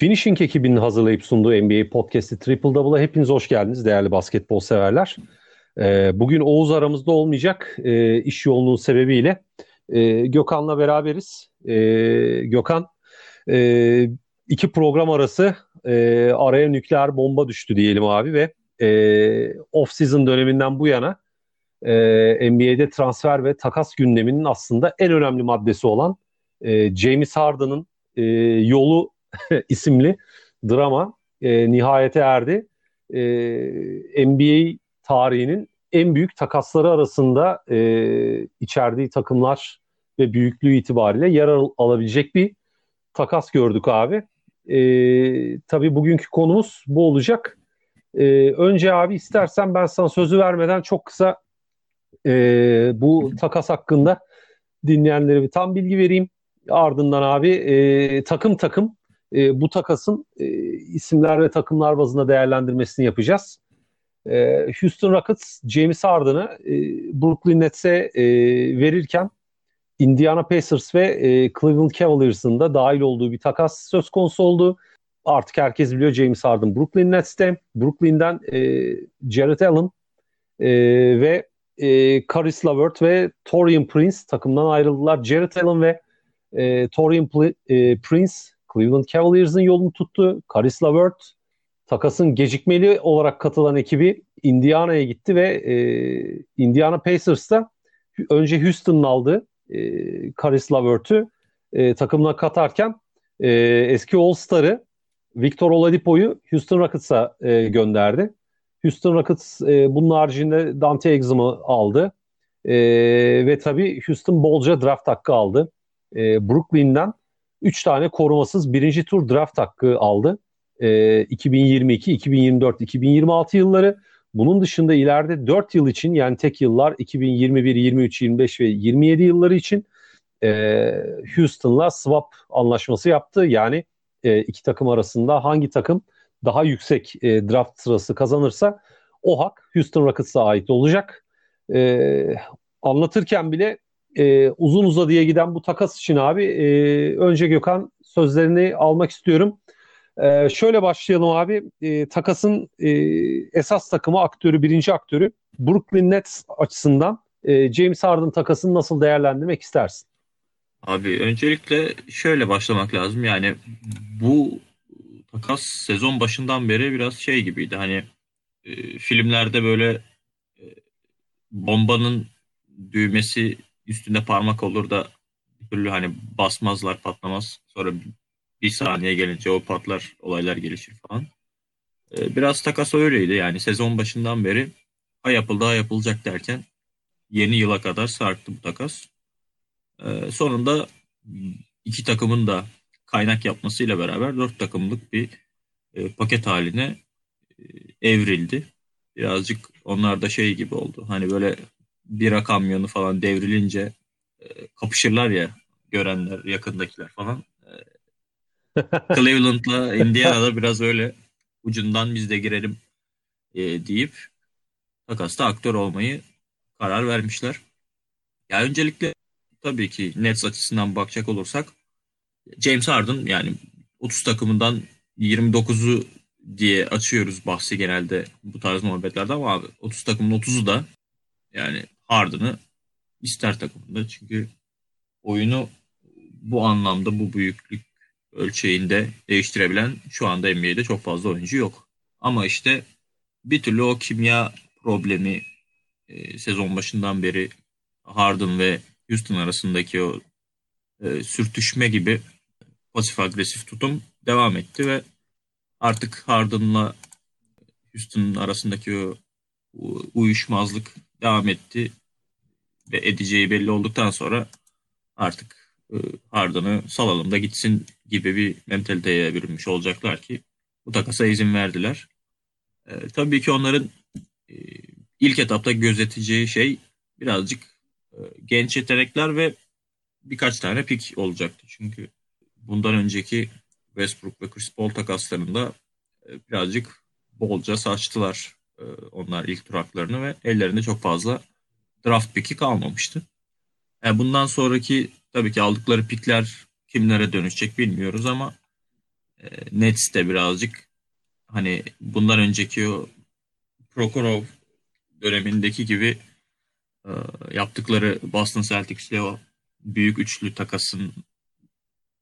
Finishing ekibinin hazırlayıp sunduğu NBA Podcast'i Triple Double'a hepiniz hoş geldiniz değerli basketbol severler. Ee, bugün Oğuz aramızda olmayacak e, iş yoğunluğu sebebiyle e, Gökhan'la beraberiz. E, Gökhan e, iki program arası e, araya nükleer bomba düştü diyelim abi ve e, off-season döneminden bu yana e, NBA'de transfer ve takas gündeminin aslında en önemli maddesi olan e, James Harden'ın e, yolu isimli drama e, nihayete erdi. E, NBA tarihinin en büyük takasları arasında e, içerdiği takımlar ve büyüklüğü itibariyle yer al- alabilecek bir takas gördük abi. E, tabii bugünkü konumuz bu olacak. E, önce abi istersen ben sana sözü vermeden çok kısa e, bu takas hakkında dinleyenlere bir tam bilgi vereyim. Ardından abi e, takım takım e, bu takasın e, isimler ve takımlar bazında değerlendirmesini yapacağız. E, Houston Rockets James Harden'ı e, Brooklyn Nets'e e, verirken Indiana Pacers ve e, Cleveland Cavaliers'ın da dahil olduğu bir takas söz konusu oldu. Artık herkes biliyor James Harden Brooklyn Nets'te. Brooklyn'den e, Jared Allen e, ve e, Caris LeVert ve Torian Prince takımdan ayrıldılar. Jared Allen ve e, Torian Pl- e, Prince Cleveland Cavaliers'ın yolunu tuttu. Caris LeVert takasın gecikmeli olarak katılan ekibi Indiana'ya gitti ve e, Indiana Pacers'ta önce Houston'ın aldığı e, Caris LeVert'ü e, takımına katarken e, eski All-Star'ı Victor Oladipo'yu Houston Rockets'a e, gönderdi. Houston Rockets e, bunun haricinde Dante Exum'u aldı. E, ve tabii Houston bolca draft hakkı aldı. E, Brooklyn'den 3 tane korumasız birinci tur draft hakkı aldı. E, 2022, 2024, 2026 yılları. Bunun dışında ileride 4 yıl için yani tek yıllar 2021, 23, 25 ve 27 yılları için e, Houston'la swap anlaşması yaptı. Yani e, iki takım arasında hangi takım daha yüksek e, draft sırası kazanırsa o hak Houston Rockets'a ait olacak. E, anlatırken bile e, uzun uzadıya giden bu takas için abi e, önce Gökhan sözlerini almak istiyorum. E, şöyle başlayalım abi. E, takasın e, esas takımı aktörü, birinci aktörü Brooklyn Nets açısından e, James Harden takasını nasıl değerlendirmek istersin? Abi öncelikle şöyle başlamak lazım. Yani bu takas sezon başından beri biraz şey gibiydi. Hani e, filmlerde böyle e, bombanın düğmesi üstünde parmak olur da bir türlü hani basmazlar patlamaz. Sonra bir saniye gelince o patlar olaylar gelişir falan. E, biraz takas öyleydi yani sezon başından beri ha yapıldı ha yapılacak derken yeni yıla kadar sarktı bu takas. E, sonunda iki takımın da kaynak yapmasıyla beraber dört takımlık bir e, paket haline e, evrildi. Birazcık onlar da şey gibi oldu. Hani böyle bira kamyonu falan devrilince e, kapışırlar ya görenler, yakındakiler falan. E, Cleveland'la Indiana'da biraz öyle ucundan biz de girelim e, deyip takasta aktör olmayı karar vermişler. Ya öncelikle tabii ki Nets açısından bakacak olursak James Harden yani 30 takımından 29'u diye açıyoruz bahsi genelde bu tarz muhabbetlerde ama abi 30 takımın 30'u da yani Harden'ı ister takımında çünkü oyunu bu anlamda bu büyüklük ölçeğinde değiştirebilen şu anda NBA'de çok fazla oyuncu yok. Ama işte bir türlü o kimya problemi e, sezon başından beri Harden ve Houston arasındaki o e, sürtüşme gibi pasif agresif tutum devam etti ve artık Harden'la Houston'ın arasındaki o uyuşmazlık devam etti ve edeceği belli olduktan sonra artık e, salalım da gitsin gibi bir mentaliteye bürünmüş olacaklar ki bu takasa izin verdiler. E, tabii ki onların e, ilk etapta gözeteceği şey birazcık e, genç yetenekler ve birkaç tane pik olacaktı. Çünkü bundan önceki Westbrook ve Chris Paul takaslarında e, birazcık bolca saçtılar e, onlar ilk tur haklarını ve ellerinde çok fazla draft piki kalmamıştı. Yani bundan sonraki tabii ki aldıkları pikler kimlere dönüşecek bilmiyoruz ama E, Nets de birazcık hani bundan önceki o Prokhorov dönemindeki gibi e, yaptıkları Boston Celtics'le o büyük üçlü takasın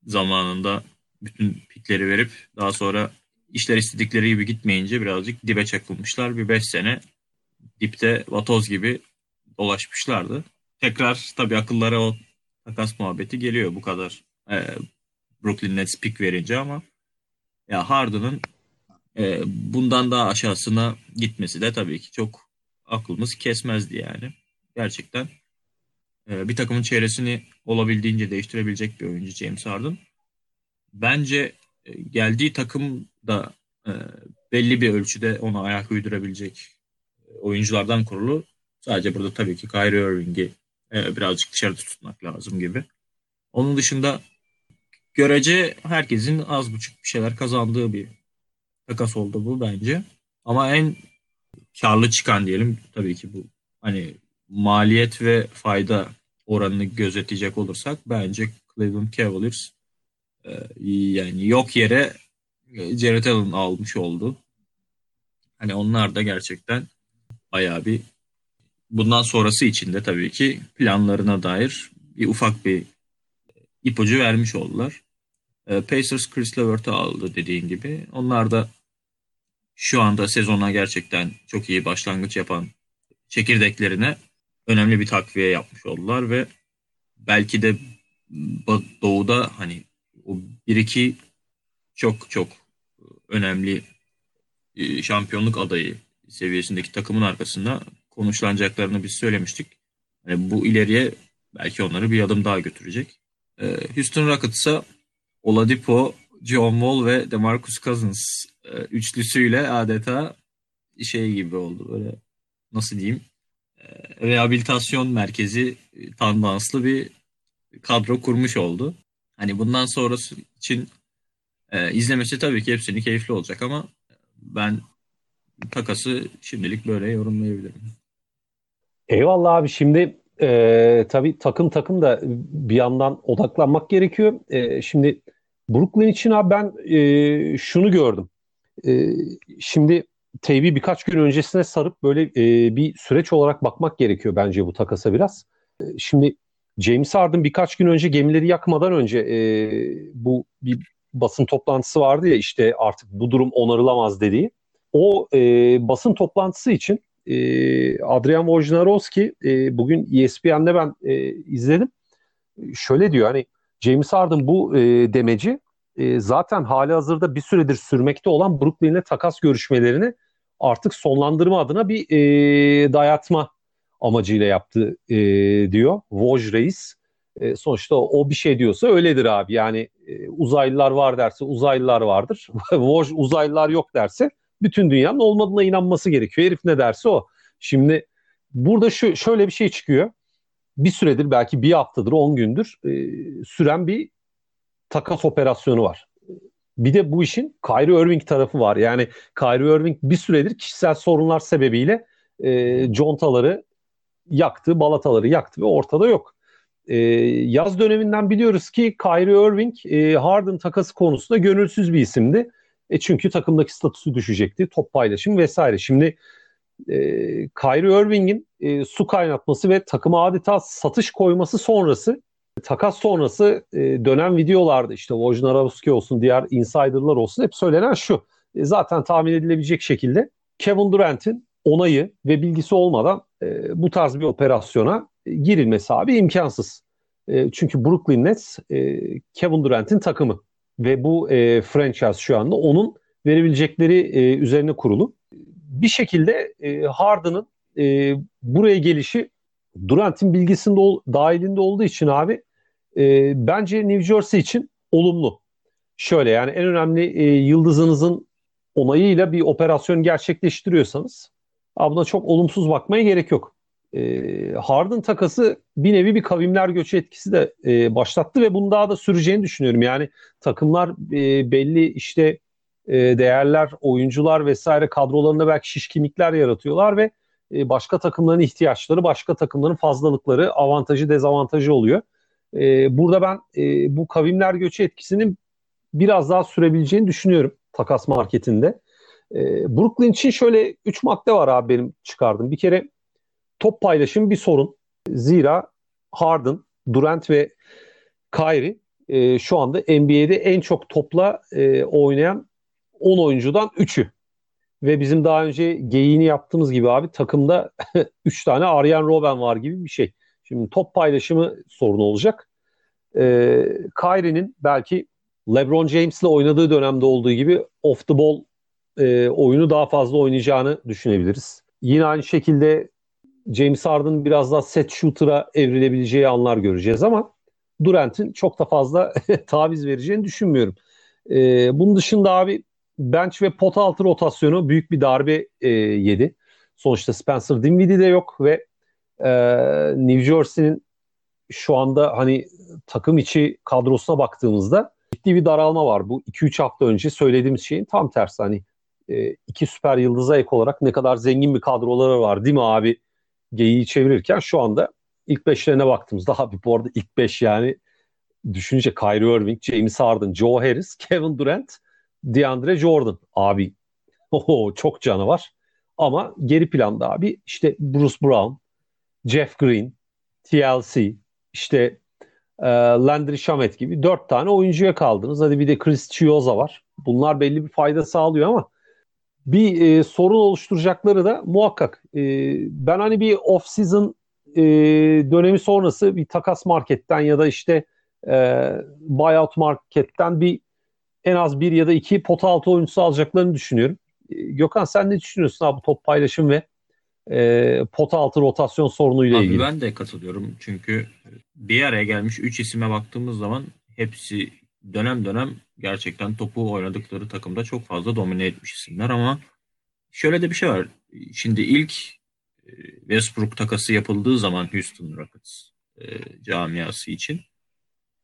zamanında bütün pikleri verip daha sonra işler istedikleri gibi gitmeyince birazcık dibe çakılmışlar. Bir 5 sene dipte vatoz gibi dolaşmışlardı. Tekrar tabii akıllara o takas muhabbeti geliyor bu kadar e, Brooklyn Nets pick verince ama ya Harden'ın e, bundan daha aşağısına gitmesi de tabii ki çok aklımız kesmezdi yani. Gerçekten e, bir takımın çevresini olabildiğince değiştirebilecek bir oyuncu James Harden. Bence e, geldiği takım da e, belli bir ölçüde ona ayak uydurabilecek e, oyunculardan kurulu. Sadece burada tabii ki Kyrie Irving'i e, birazcık dışarıda tutmak lazım gibi. Onun dışında görece herkesin az buçuk bir şeyler kazandığı bir takas oldu bu bence. Ama en karlı çıkan diyelim tabii ki bu hani maliyet ve fayda oranını gözetecek olursak bence Cleveland Cavaliers e, yani yok yere e, Jared Allen almış oldu. Hani onlar da gerçekten bayağı bir bundan sonrası için de tabii ki planlarına dair bir ufak bir ipucu vermiş oldular. E, Pacers Chris Levert'ı aldı dediğin gibi. Onlar da şu anda sezona gerçekten çok iyi başlangıç yapan çekirdeklerine önemli bir takviye yapmış oldular ve belki de doğuda hani o bir iki çok çok önemli e, şampiyonluk adayı seviyesindeki takımın arkasında konuşlanacaklarını biz söylemiştik. Yani bu ileriye belki onları bir adım daha götürecek. E, Houston Rockets'a Oladipo, John Wall ve DeMarcus Cousins e, üçlüsüyle adeta şey gibi oldu. Böyle nasıl diyeyim? rehabilitasyon merkezi tandanslı bir kadro kurmuş oldu. Hani bundan sonrası için e, izlemesi tabii ki hepsini keyifli olacak ama ben takası şimdilik böyle yorumlayabilirim. Eyvallah abi şimdi e, tabii takım takım da bir yandan odaklanmak gerekiyor. E, şimdi Brooklyn için abi ben e, şunu gördüm. E, şimdi teybi birkaç gün öncesine sarıp böyle e, bir süreç olarak bakmak gerekiyor bence bu takasa biraz. E, şimdi James Harden birkaç gün önce gemileri yakmadan önce e, bu bir basın toplantısı vardı ya işte artık bu durum onarılamaz dediği. O e, basın toplantısı için e, Adrian Wojnarowski e, bugün ESPN'de ben e, izledim. Şöyle diyor hani James Harden bu e, demeci e, zaten hali hazırda bir süredir sürmekte olan Brooklyn'le takas görüşmelerini artık sonlandırma adına bir e, dayatma amacıyla yaptı e, diyor Woj Reis. E, sonuçta o bir şey diyorsa öyledir abi. Yani e, uzaylılar var derse uzaylılar vardır. Woj uzaylılar yok derse bütün dünyanın olmadığına inanması gerekiyor. Herif ne derse o. Şimdi burada şu şöyle bir şey çıkıyor. Bir süredir belki bir haftadır, on gündür e, süren bir takas operasyonu var. Bir de bu işin Kyrie Irving tarafı var. Yani Kyrie Irving bir süredir kişisel sorunlar sebebiyle e, contaları yaktı, balataları yaktı ve ortada yok. E, yaz döneminden biliyoruz ki Kyrie Irving e, Harden takası konusunda gönülsüz bir isimdi. E çünkü takımdaki statüsü düşecekti, top paylaşım vesaire. Şimdi e, Kyrie Irving'in e, su kaynatması ve takıma adeta satış koyması sonrası takas sonrası e, dönen videolarda işte Wojnarowski olsun diğer insiderlar olsun hep söylenen şu. E, zaten tahmin edilebilecek şekilde Kevin Durant'in onayı ve bilgisi olmadan e, bu tarz bir operasyona e, girilmesi abi imkansız. E, çünkü Brooklyn Nets e, Kevin Durant'in takımı ve bu e, franchise şu anda onun verebilecekleri e, üzerine kurulu. Bir şekilde e, Harden'ın e, buraya gelişi Durant'in bilgisinde ol, dahilinde olduğu için abi e, bence New Jersey için olumlu. Şöyle yani en önemli e, yıldızınızın onayıyla bir operasyon gerçekleştiriyorsanız buna çok olumsuz bakmaya gerek yok. E, Harden takası bir nevi bir kavimler göçü etkisi de e, başlattı ve bunu daha da süreceğini düşünüyorum. Yani takımlar e, belli işte e, değerler, oyuncular vesaire kadrolarında belki şişkinlikler yaratıyorlar ve e, başka takımların ihtiyaçları, başka takımların fazlalıkları, avantajı, dezavantajı oluyor. E, burada ben e, bu kavimler göçü etkisinin biraz daha sürebileceğini düşünüyorum takas marketinde. E, Brooklyn için şöyle 3 madde var abi benim çıkardım. Bir kere top paylaşım bir sorun. Zira Harden, Durant ve Kyrie e, şu anda NBA'de en çok topla e, oynayan 10 oyuncudan 3'ü. Ve bizim daha önce geyiğini yaptığımız gibi abi takımda 3 tane Arjen Robben var gibi bir şey. Şimdi top paylaşımı sorun olacak. E, Kyrie'nin belki LeBron James'le oynadığı dönemde olduğu gibi off the ball e, oyunu daha fazla oynayacağını düşünebiliriz. Yine aynı şekilde James Harden biraz daha set shooter'a evrilebileceği anlar göreceğiz ama Durant'in çok da fazla taviz vereceğini düşünmüyorum. E, bunun dışında abi bench ve pot altı rotasyonu büyük bir darbe e, yedi. Sonuçta Spencer Dinwiddie de yok ve e, New Jersey'nin şu anda hani takım içi kadrosuna baktığımızda ciddi bir daralma var. Bu 2-3 hafta önce söylediğimiz şeyin tam tersi. Hani e, iki süper yıldıza ek olarak ne kadar zengin bir kadroları var değil mi abi geyiği çevirirken şu anda ilk beşlerine baktığımızda abi bu arada ilk beş yani düşünce Kyrie Irving, James Harden, Joe Harris, Kevin Durant, DeAndre Jordan abi oho, çok canavar ama geri planda abi işte Bruce Brown, Jeff Green, TLC, işte e, Landry Shamet gibi dört tane oyuncuya kaldınız. Hadi bir de Chris Chioza var. Bunlar belli bir fayda sağlıyor ama bir e, sorun oluşturacakları da muhakkak. E, ben hani bir off-season e, dönemi sonrası bir takas marketten ya da işte e, buyout marketten bir en az bir ya da iki pota altı oyuncusu alacaklarını düşünüyorum. E, Gökhan sen ne düşünüyorsun abi top paylaşım ve e, pota altı rotasyon sorunuyla Abi ilgili? Ben de katılıyorum çünkü bir araya gelmiş 3 isime baktığımız zaman hepsi dönem dönem gerçekten topu oynadıkları takımda çok fazla domine etmiş isimler ama şöyle de bir şey var. Şimdi ilk e, Westbrook takası yapıldığı zaman Houston Rockets e, camiası için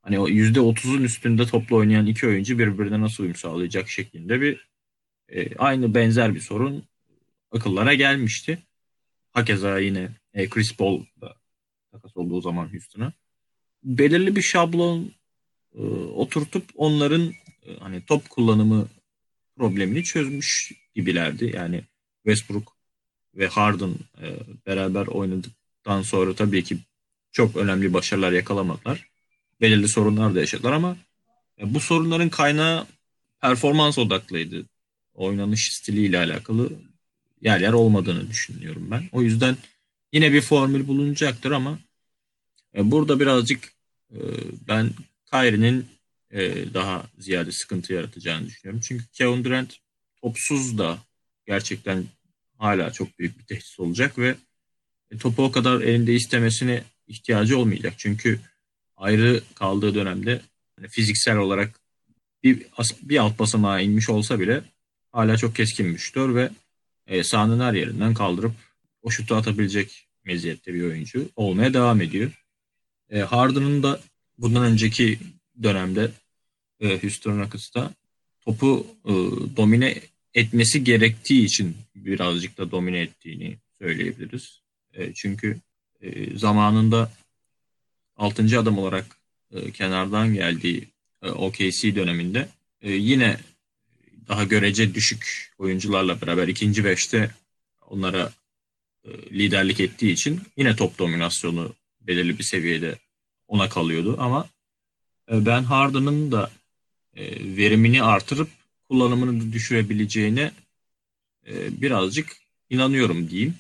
hani o %30'un üstünde toplu oynayan iki oyuncu birbirine nasıl uyum sağlayacak şeklinde bir e, aynı benzer bir sorun akıllara gelmişti. Hakeza yine e, Chris Paul da takas olduğu zaman Houston'a. Belirli bir şablon oturtup onların e, hani top kullanımı problemini çözmüş gibilerdi. Yani Westbrook ve Harden e, beraber oynadıktan sonra tabii ki çok önemli başarılar yakalamadılar. Belirli sorunlar da yaşadılar ama e, bu sorunların kaynağı performans odaklıydı. Oynanış stiliyle alakalı yer yer olmadığını düşünüyorum ben. O yüzden yine bir formül bulunacaktır ama e, burada birazcık e, ben Kyrie'nin e, daha ziyade sıkıntı yaratacağını düşünüyorum. Çünkü Kevin Durant topsuz da gerçekten hala çok büyük bir tehdit olacak ve topu o kadar elinde istemesine ihtiyacı olmayacak. Çünkü ayrı kaldığı dönemde yani fiziksel olarak bir, bir alt basamağa inmiş olsa bile hala çok keskin bir şutör ve e, sahanın her yerinden kaldırıp o şutu atabilecek meziyette bir oyuncu olmaya devam ediyor. E, Harden'ın da bundan önceki dönemde e, Houston Rockets'ta topu e, domine etmesi gerektiği için birazcık da domine ettiğini söyleyebiliriz. E, çünkü e, zamanında 6. adam olarak e, kenardan geldiği e, OKC döneminde e, yine daha görece düşük oyuncularla beraber ikinci beşte onlara e, liderlik ettiği için yine top dominasyonu belirli bir seviyede ona kalıyordu ama e, ben Harden'ın da e, verimini artırıp kullanımını düşürebileceğine e, birazcık inanıyorum diyeyim.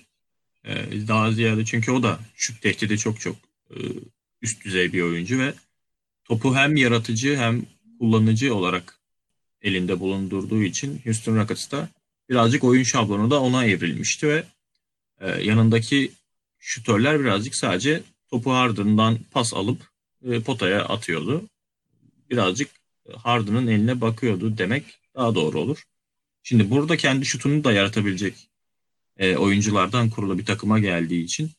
Daha ziyade çünkü o da şut tehdidi çok çok üst düzey bir oyuncu ve topu hem yaratıcı hem kullanıcı olarak elinde bulundurduğu için Houston Rockets'ta birazcık oyun şablonu da ona evrilmişti ve yanındaki şutörler birazcık sadece topu Harden'dan pas alıp e, potaya atıyordu. Birazcık Harden'ın eline bakıyordu demek daha doğru olur. Şimdi burada kendi şutunu da yaratabilecek e, oyunculardan kurulu bir takıma geldiği için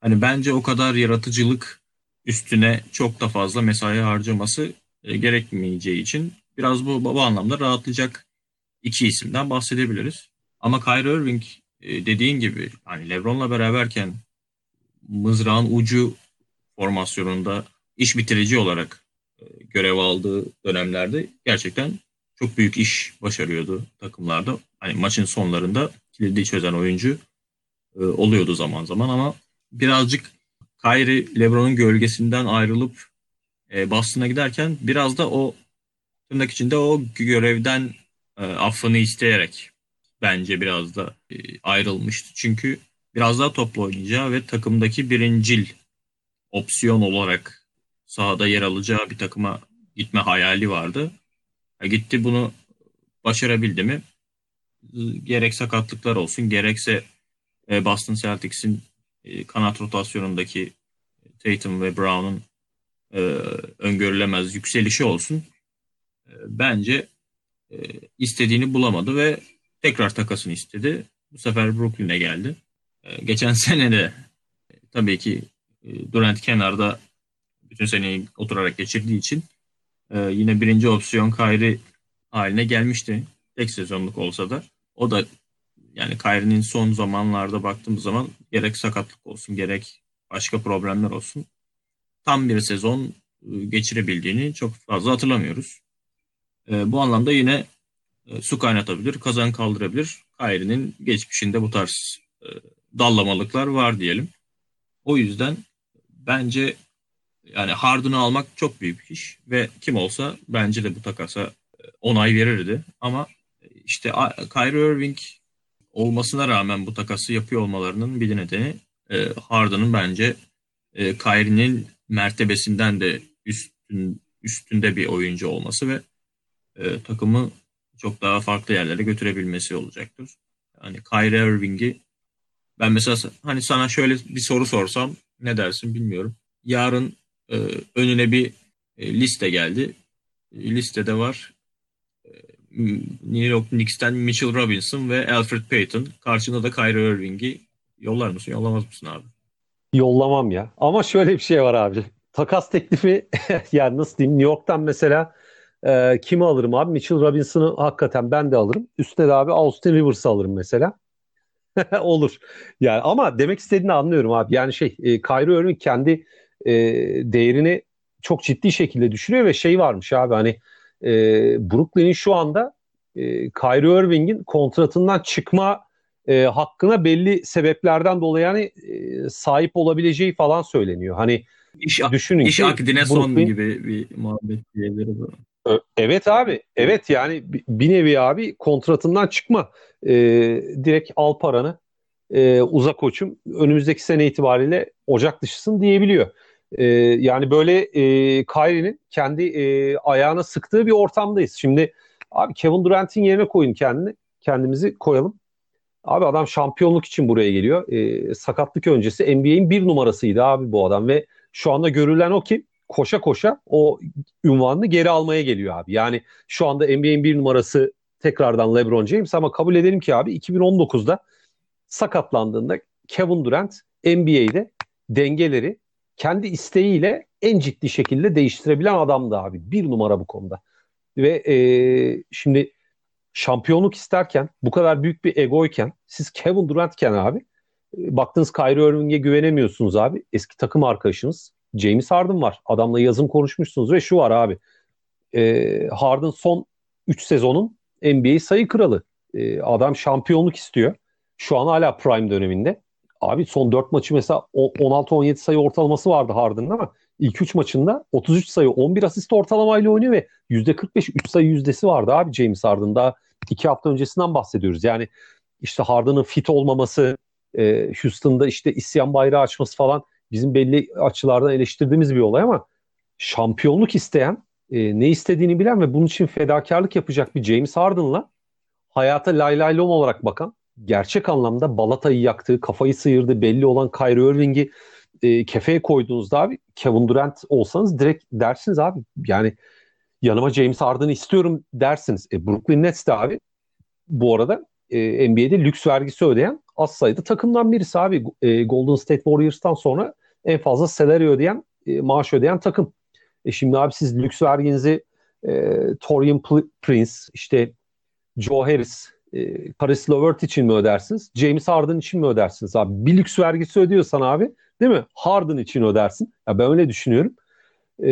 hani bence o kadar yaratıcılık üstüne çok da fazla mesai harcaması e, gerekmeyeceği için biraz bu, bu anlamda rahatlayacak iki isimden bahsedebiliriz. Ama Kyrie Irving e, dediğin gibi hani LeBron'la beraberken mızrağın ucu formasyonunda iş bitirici olarak görev aldığı dönemlerde gerçekten çok büyük iş başarıyordu takımlarda. Hani maçın sonlarında kilidi çözen oyuncu e, oluyordu zaman zaman ama birazcık Kyrie LeBron'un gölgesinden ayrılıp e, Boston'a giderken biraz da o tırnak içinde o görevden e, affını isteyerek bence biraz da e, ayrılmıştı. Çünkü biraz daha toplu oynayacağı ve takımdaki birincil opsiyon olarak sahada yer alacağı bir takıma gitme hayali vardı. E, gitti bunu başarabildi mi? Gerek sakatlıklar olsun gerekse e, Boston Celtics'in e, kanat rotasyonundaki Tatum ve Brown'un e, öngörülemez yükselişi olsun. Bence istediğini bulamadı ve tekrar takasını istedi. Bu sefer Brooklyn'e geldi. E, geçen sene de e, tabii ki e, Durant kenarda bütün seneyi oturarak geçirdiği için e, yine birinci opsiyon Kyrie haline gelmişti. Tek sezonluk olsa da. O da yani Kyrie'nin son zamanlarda baktığımız zaman gerek sakatlık olsun gerek başka problemler olsun tam bir sezon geçirebildiğini çok fazla hatırlamıyoruz. Bu anlamda yine su kaynatabilir, kazan kaldırabilir. Kyrie'nin geçmişinde bu tarz dallamalıklar var diyelim. O yüzden bence yani Harden'ı almak çok büyük bir iş ve kim olsa bence de bu takasa e, onay verirdi. Ama işte Kyrie Irving olmasına rağmen bu takası yapıyor olmalarının bir nedeni e, Harden'ın bence e, Kyrie'nin mertebesinden de üstün, üstünde bir oyuncu olması ve e, takımı çok daha farklı yerlere götürebilmesi olacaktır. Yani Kyrie Irving'i ben mesela hani sana şöyle bir soru sorsam ne dersin bilmiyorum. Yarın e, önüne bir e, liste geldi. E, listede var e, New York Knicks'ten Mitchell Robinson ve Alfred Payton. Karşında da Kyrie Irving'i yollar mısın yollamaz mısın abi? Yollamam ya. Ama şöyle bir şey var abi. Takas teklifi yani nasıl diyeyim New York'tan mesela e, kimi alırım abi? Mitchell Robinson'ı hakikaten ben de alırım. Üstte de abi Austin Rivers'ı alırım mesela. Olur. Yani ama demek istediğini anlıyorum abi. Yani şey e, Kyrie Irving kendi e, değerini çok ciddi şekilde düşürüyor ve şey varmış abi hani e, Brooklyn'in şu anda e, Kyrie Irving'in kontratından çıkma e, hakkına belli sebeplerden dolayı yani e, sahip olabileceği falan söyleniyor. Hani iş, düşünün iş ki akdine Brooklyn, son gibi bir muhabbet diyebiliriz. Evet abi. Evet yani bir nevi abi kontratından çıkma. E, direkt al paranı e, uzak koçum önümüzdeki sene itibariyle Ocak dışısın diyebiliyor. E, yani böyle e, Kyrie'nin kendi e, ayağına sıktığı bir ortamdayız. Şimdi abi Kevin Durant'in yerine koyun kendini. Kendimizi koyalım. Abi adam şampiyonluk için buraya geliyor. E, sakatlık öncesi NBA'in bir numarasıydı abi bu adam ve şu anda görülen o ki koşa koşa o ünvanını geri almaya geliyor abi. Yani şu anda NBA'in bir numarası tekrardan LeBron James ama kabul edelim ki abi 2019'da sakatlandığında Kevin Durant NBA'de dengeleri kendi isteğiyle en ciddi şekilde değiştirebilen adamdı abi. Bir numara bu konuda. Ve e, şimdi şampiyonluk isterken bu kadar büyük bir egoyken siz Kevin Durant'ken abi e, baktınız Kyrie Irving'e güvenemiyorsunuz abi. Eski takım arkadaşınız James Harden var. Adamla yazın konuşmuşsunuz ve şu var abi. E, Harden son 3 sezonun NBA sayı kralı. E, adam şampiyonluk istiyor. Şu an hala prime döneminde. Abi son 4 maçı mesela 16-17 sayı ortalaması vardı Harden'ın ama ilk 3 maçında 33 sayı 11 asist ortalamayla oynuyor ve %45 3 sayı yüzdesi vardı abi James Harden. Daha 2 hafta öncesinden bahsediyoruz. Yani işte Harden'ın fit olmaması, e, Houston'da işte isyan bayrağı açması falan bizim belli açılardan eleştirdiğimiz bir olay ama şampiyonluk isteyen, e, ne istediğini bilen ve bunun için fedakarlık yapacak bir James Harden'la hayata lay lay lom olarak bakan, gerçek anlamda balatayı yaktığı, kafayı sıyırdı belli olan Kyrie Irving'i e, kefeye koyduğunuzda abi Kevin Durant olsanız direkt dersiniz abi yani yanıma James Harden'ı istiyorum dersiniz. E, Brooklyn Nets de abi bu arada e, NBA'de lüks vergisi ödeyen az sayıda takımdan birisi abi. E, Golden State Warriors'tan sonra en fazla salary ödeyen, e, maaş ödeyen takım. E şimdi abi siz lüks verginizi e, Torian Prince, işte Joe Harris, e, Paris Levert için mi ödersiniz? James Harden için mi ödersiniz abi? Bir lüks vergisi ödüyorsan abi değil mi? Harden için ödersin. Ya ben öyle düşünüyorum. e,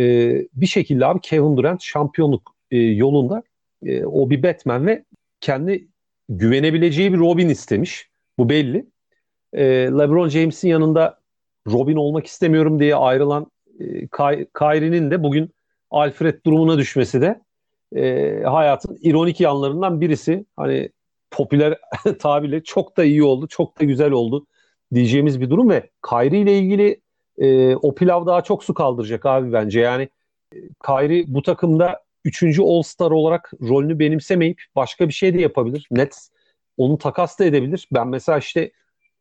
bir şekilde abi Kevin Durant şampiyonluk e, yolunda e, o bir Batman ve kendi güvenebileceği bir Robin istemiş. Bu belli. E, LeBron James'in yanında Robin olmak istemiyorum diye ayrılan e, Kyrie'nin de bugün Alfred durumuna düşmesi de e, hayatın ironik yanlarından birisi. Hani popüler tabirle çok da iyi oldu, çok da güzel oldu diyeceğimiz bir durum ve Kyrie ile ilgili e, o pilav daha çok su kaldıracak abi bence. Yani e, Kyrie bu takımda 3. All-Star olarak rolünü benimsemeyip başka bir şey de yapabilir. Nets onu takas da edebilir. Ben mesela işte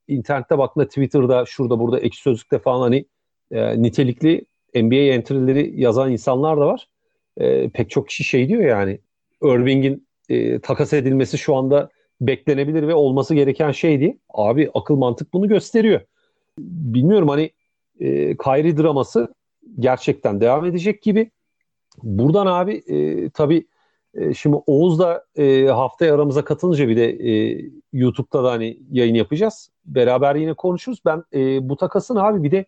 internette baktığımda Twitter'da şurada burada ekşi sözlükte falan hani e, nitelikli NBA entry'leri yazan insanlar da var. E, pek çok kişi şey diyor yani Irving'in e, takas edilmesi şu anda beklenebilir ve olması gereken şeydi. Abi akıl mantık bunu gösteriyor. Bilmiyorum hani e, Kyrie draması gerçekten devam edecek gibi. Buradan abi e, tabii e, şimdi Oğuz da e, haftaya aramıza katılınca bir de e, YouTube'da da hani yayın yapacağız. Beraber yine konuşuruz. Ben e, bu takasın abi bir de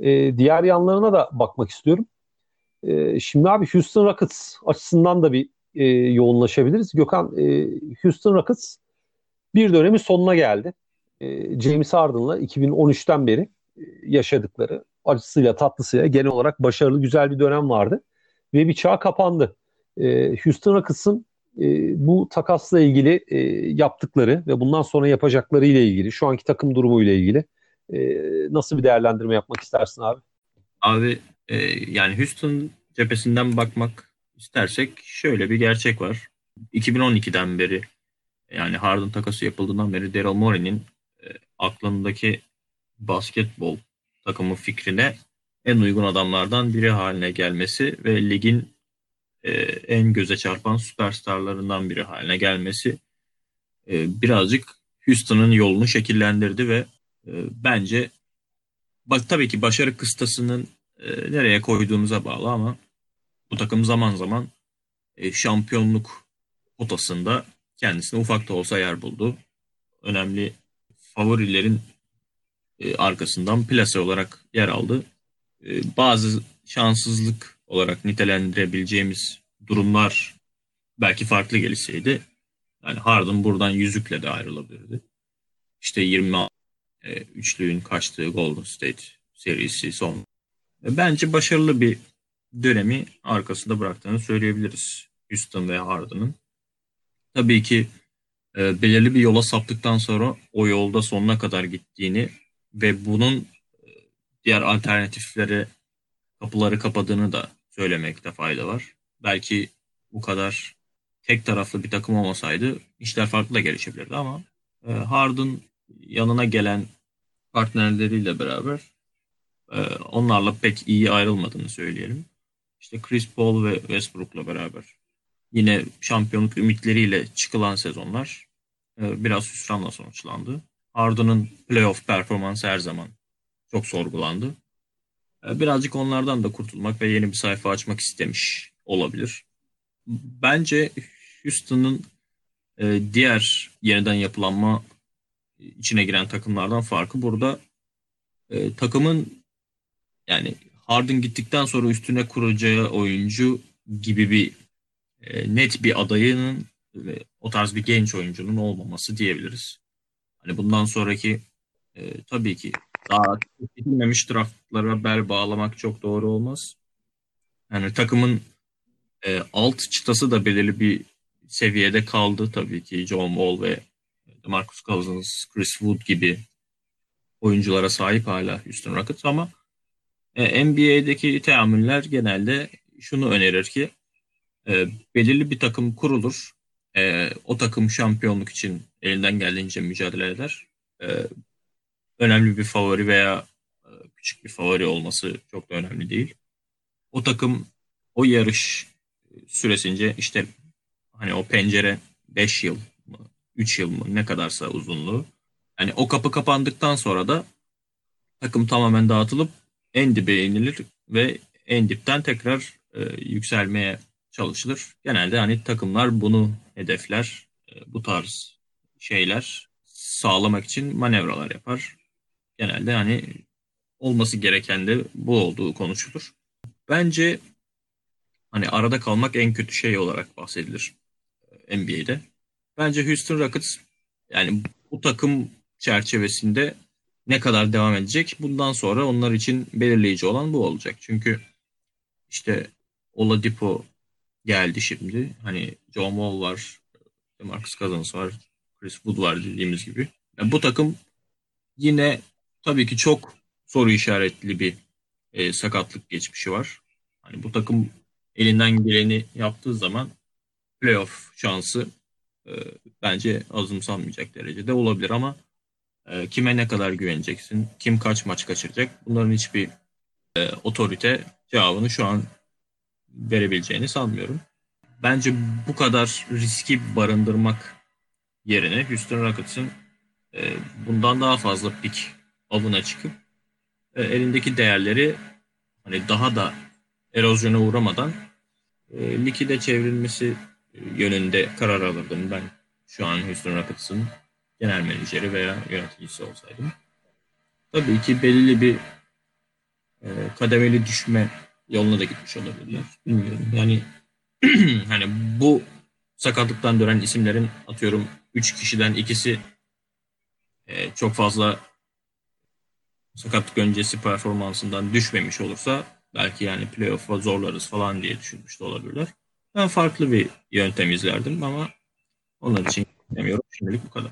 e, diğer yanlarına da bakmak istiyorum. E, şimdi abi Houston Rockets açısından da bir e, yoğunlaşabiliriz. Gökhan, e, Houston Rockets bir dönemi sonuna geldi. E, James Harden'la 2013'ten beri e, yaşadıkları acısıyla tatlısıyla genel olarak başarılı güzel bir dönem vardı. Ve bir çağ kapandı. E, Houston Rockets'ın e, bu takasla ilgili e, yaptıkları ve bundan sonra yapacakları ile ilgili, şu anki takım durumu ile ilgili e, nasıl bir değerlendirme yapmak istersin abi? Abi e, yani Houston cephesinden bakmak istersek şöyle bir gerçek var. 2012'den beri yani Harden takası yapıldığından beri Daryl Morey'nin e, aklındaki basketbol takımı fikrine en uygun adamlardan biri haline gelmesi ve ligin e, en göze çarpan süperstarlarından biri haline gelmesi e, birazcık Houston'ın yolunu şekillendirdi ve e, bence bak tabii ki başarı kıstasının e, nereye koyduğunuza bağlı ama bu takım zaman zaman e, şampiyonluk potasında kendisine ufak da olsa yer buldu. Önemli favorilerin e, arkasından plase olarak yer aldı. E, bazı şanssızlık olarak nitelendirebileceğimiz durumlar belki farklı gelişseydi yani Harden buradan yüzükle de ayrılabilirdi. İşte 20 e, üçlüğün kaçtığı Golden State serisi son. E, bence başarılı bir dönemi arkasında bıraktığını söyleyebiliriz Houston ve Harden'ın. Tabii ki e, belirli bir yola saptıktan sonra o yolda sonuna kadar gittiğini ve bunun diğer alternatiflere kapıları kapadığını da söylemekte fayda var. Belki bu kadar tek taraflı bir takım olmasaydı işler farklı da gelişebilirdi ama e, Harden yanına gelen partnerleriyle beraber e, onlarla pek iyi ayrılmadığını söyleyelim. İşte Chris Paul ve Westbrook'la beraber yine şampiyonluk ümitleriyle çıkılan sezonlar e, biraz hüsranla sonuçlandı. Harden'ın playoff performansı her zaman çok sorgulandı. E, birazcık onlardan da kurtulmak ve yeni bir sayfa açmak istemiş olabilir. Bence Houston'ın e, diğer yeniden yapılanma içine giren takımlardan farkı burada takımın yani Harden gittikten sonra üstüne kuracağı oyuncu gibi bir e, net bir adayının o tarz bir genç oyuncunun olmaması diyebiliriz. Hani bundan sonraki e, tabii ki daha gidilmemiş draftlara bel bağlamak çok doğru olmaz. Yani takımın e, alt çıtası da belirli bir seviyede kaldı tabii ki John Wall ve Marcus Cousins, Chris Wood gibi oyunculara sahip hala Houston Rockets ama e, NBA'deki teamüller genelde şunu önerir ki e, belirli bir takım kurulur. E, o takım şampiyonluk için elinden geldiğince mücadele eder. E, önemli bir favori veya e, küçük bir favori olması çok da önemli değil. O takım o yarış süresince işte hani o pencere 5 yıl mı 3 yıl mı ne kadarsa uzunluğu. Yani o kapı kapandıktan sonra da takım tamamen dağıtılıp en dibe inilir ve en dipten tekrar e, yükselmeye çalışılır. Genelde hani takımlar bunu hedefler. E, bu tarz şeyler sağlamak için manevralar yapar. Genelde hani olması gereken de bu olduğu konuşulur. bence hani arada kalmak en kötü şey olarak bahsedilir e, NBA'de. Bence Houston Rockets yani bu takım çerçevesinde ne kadar devam edecek bundan sonra onlar için belirleyici olan bu olacak. Çünkü işte Oladipo geldi şimdi. Hani John Wall var, Marcus Cousins var, Chris Wood var dediğimiz gibi. Yani bu takım yine tabii ki çok soru işaretli bir e, sakatlık geçmişi var. Hani bu takım elinden geleni yaptığı zaman playoff şansı e, bence azımsanmayacak derecede olabilir ama e, kime ne kadar güveneceksin, kim kaç maç kaçıracak bunların hiçbir e, otorite cevabını şu an verebileceğini sanmıyorum. Bence bu kadar riski barındırmak yerine Houston Rockets'ın e, bundan daha fazla pik avına çıkıp e, elindeki değerleri hani daha da erozyona uğramadan e, likide çevrilmesi yönünde karar alırdım ben şu an Houston Rockets'ın genel menajeri veya yöneticisi olsaydım. Tabii ki belli bir e, kademeli düşme yoluna da gitmiş olabilirler. Bilmiyorum. Yani hani bu sakatlıktan dönen isimlerin atıyorum 3 kişiden ikisi e, çok fazla sakatlık öncesi performansından düşmemiş olursa belki yani playoff'a zorlarız falan diye düşünmüş de olabilirler. Ben farklı bir yöntem izlerdim ama onlar için demiyorum. Şimdilik bu kadar.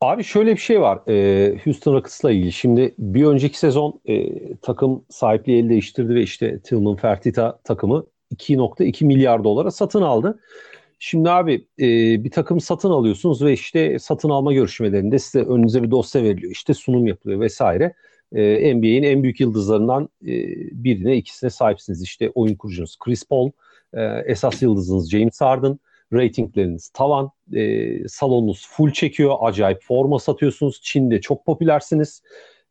Abi şöyle bir şey var e, Houston Rockets'la ilgili. Şimdi bir önceki sezon e, takım sahipliği el değiştirdi ve işte Tillman Fertitta takımı 2.2 milyar dolara satın aldı. Şimdi abi e, bir takım satın alıyorsunuz ve işte satın alma görüşmelerinde size önünüze bir dosya veriliyor. İşte sunum yapılıyor vesaire. E, NBA'in en büyük yıldızlarından e, birine ikisine sahipsiniz. İşte oyun kurucunuz Chris Paul, e, esas yıldızınız James Harden, ratingleriniz tavan, e, salonunuz full çekiyor, acayip forma satıyorsunuz. Çin'de çok popülersiniz.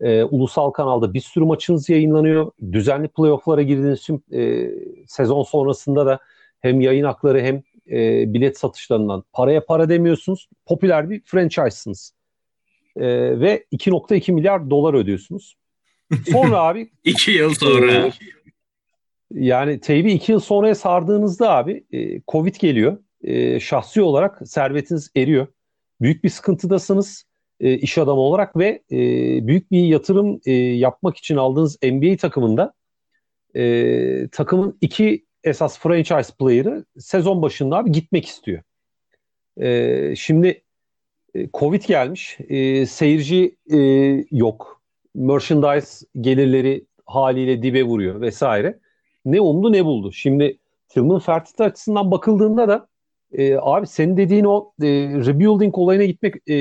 E, ulusal kanalda bir sürü maçınız yayınlanıyor. Düzenli playofflara girdiğiniz için e, sezon sonrasında da hem yayın hakları hem e, bilet satışlarından paraya para demiyorsunuz. Popüler bir franchise'sınız. E, ve 2.2 milyar dolar ödüyorsunuz. Sonra abi 2 yıl sonra e, yani teybi 2 yıl sonraya sardığınızda abi e, Covid geliyor e, şahsi olarak servetiniz eriyor. Büyük bir sıkıntıdasınız e, iş adamı olarak ve e, büyük bir yatırım e, yapmak için aldığınız NBA takımında e, takımın iki esas franchise player'ı sezon başında abi gitmek istiyor. E, şimdi Covid gelmiş, e, seyirci e, yok, merchandise gelirleri haliyle dibe vuruyor vesaire. Ne umdu ne buldu. Şimdi Tillman Fertitta açısından bakıldığında da e, abi senin dediğin o e, rebuilding olayına gitmek e,